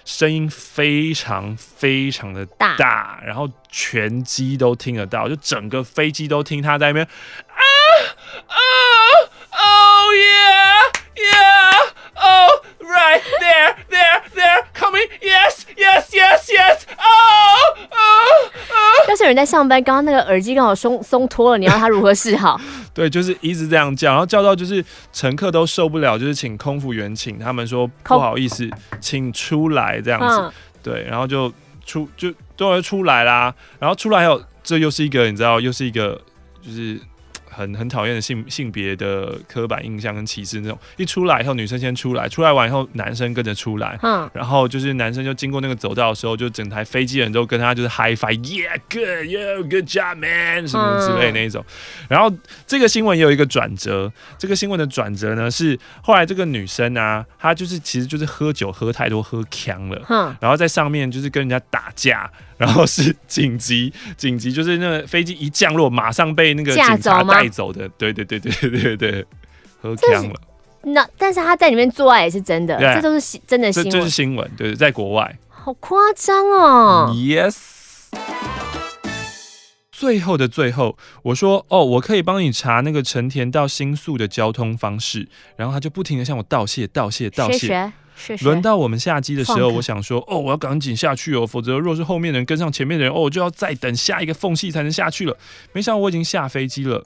声音非常非常的大，大然后全机都听得到，就整个飞机都听他在那边啊啊，Oh yeah yeah Oh right there there there coming yes yes yes yes Oh oh oh。要是有人人在上班，刚刚那个耳机刚好松松脱了，你要他如何是好？[laughs] 对，就是一直这样叫，然后叫到就是乘客都受不了，就是请空服员请他们说不好意思，请出来这样子。嗯、对，然后就出就都要出来啦，然后出来还有，这又是一个你知道，又是一个就是。很很讨厌的性性别的刻板印象跟歧视那种，一出来以后女生先出来，出来完以后男生跟着出来，嗯，然后就是男生就经过那个走道的时候，就整台飞机人都跟他就是 high five，yeah good yo good job man 什么之类的那一种，然后这个新闻也有一个转折，这个新闻的转折呢是后来这个女生啊，她就是其实就是喝酒喝太多喝呛了，嗯，然后在上面就是跟人家打架。然后是紧急，紧急就是那个飞机一降落，马上被那个警察带走的。对对对对对对，喝呛了。那但是他在里面做爱也是真的，这都是真的新闻。这是新闻，对，在国外。好夸张哦。Yes。最后的最后，我说哦，我可以帮你查那个成田到新宿的交通方式，然后他就不停的向我道谢，道谢，道谢。轮到我们下机的时候，我想说，哦，我要赶紧下去哦，否则若是后面的人跟上前面的人，哦，我就要再等下一个缝隙才能下去了。没想到我已经下飞机了，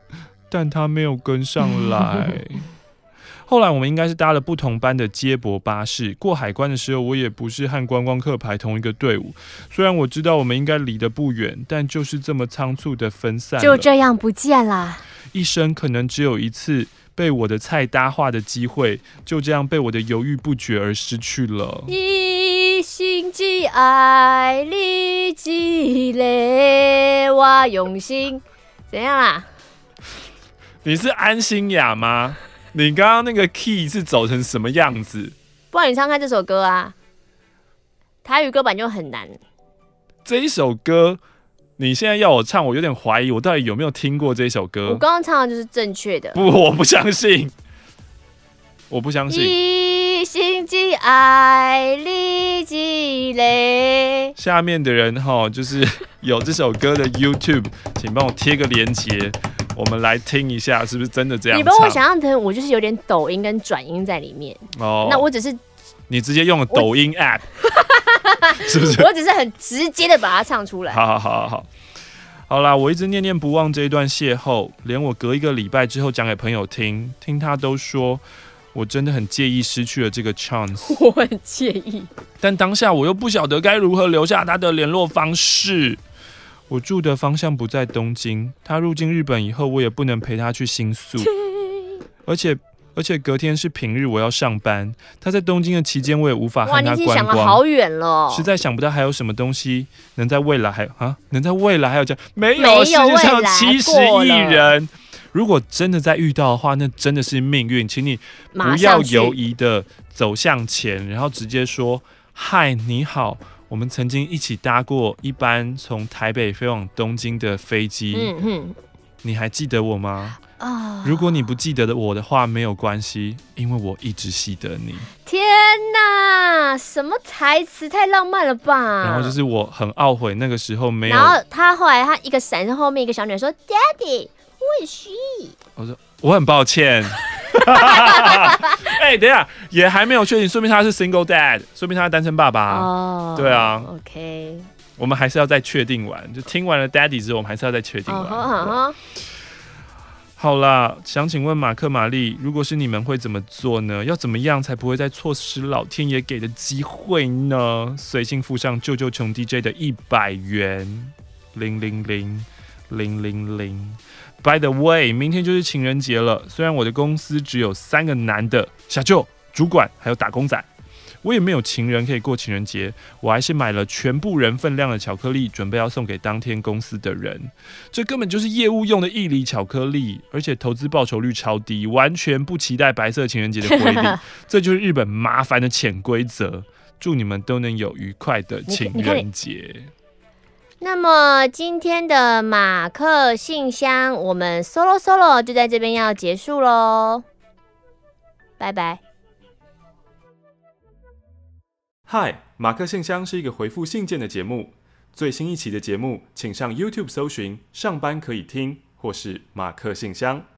但他没有跟上来。[laughs] 后来我们应该是搭了不同班的接驳巴士过海关的时候，我也不是和观光客排同一个队伍。虽然我知道我们应该离得不远，但就是这么仓促的分散，就这样不见了。一生可能只有一次。被我的菜搭话的机会，就这样被我的犹豫不决而失去了。一心只爱你一个，我用心。怎样啦？你是安心雅吗？你刚刚那个 key 是走成什么样子？不然你唱看这首歌啊。台语歌版就很难。这一首歌。你现在要我唱，我有点怀疑，我到底有没有听过这首歌？我刚刚唱的就是正确的。不，我不相信，我不相信。一心只爱你一个。下面的人哈，就是有这首歌的 YouTube，请帮我贴个链接，我们来听一下，是不是真的这样？你帮我想象成我就是有点抖音跟转音在里面哦。那我只是你直接用了抖音 App。[laughs] 是不是？我只是很直接的把它唱出来。好好好好好，好啦，我一直念念不忘这一段邂逅，连我隔一个礼拜之后讲给朋友听，听他都说我真的很介意失去了这个 chance。[laughs] 我很介意，但当下我又不晓得该如何留下他的联络方式。我住的方向不在东京，他入境日本以后，我也不能陪他去新宿，[laughs] 而且。而且隔天是平日，我要上班。他在东京的期间，我也无法和他观光。想了好远了。实在想不到还有什么东西能在未来还啊，能在未来还有这样？没有，世界上七十亿人，如果真的在遇到的话，那真的是命运。请你不要犹疑的走向前，然后直接说：“嗨，你好，我们曾经一起搭过一班从台北飞往东京的飞机。嗯哼，你还记得我吗？”啊！如果你不记得的我的话，没有关系，因为我一直记得你。天哪，什么台词太浪漫了吧！然后就是我很懊悔那个时候没有。然后他后来他一个闪，后面一个小女孩说：“Daddy，who is she？” 我说：“我很抱歉。[laughs] ”哎，等一下，也还没有确定，说明他是 single dad，说明他是单身爸爸。哦，对啊。OK，我们还是要再确定完，就听完了 Daddy 之后，我们还是要再确定完。好好。啦，想请问马克、玛丽，如果是你们会怎么做呢？要怎么样才不会再错失老天爷给的机会呢？随信附上救救穷 DJ 的一百元，零零零零零零。By the way，明天就是情人节了。虽然我的公司只有三个男的，小舅、主管还有打工仔。我也没有情人可以过情人节，我还是买了全部人份量的巧克力，准备要送给当天公司的人。这根本就是业务用的义理巧克力，而且投资报酬率超低，完全不期待白色情人节的规定。[laughs] 这就是日本麻烦的潜规则。祝你们都能有愉快的情人节。那么今天的马克信箱，我们 solo solo 就在这边要结束喽，拜拜。嗨，马克信箱是一个回复信件的节目。最新一期的节目，请上 YouTube 搜寻“上班可以听”或是“马克信箱”。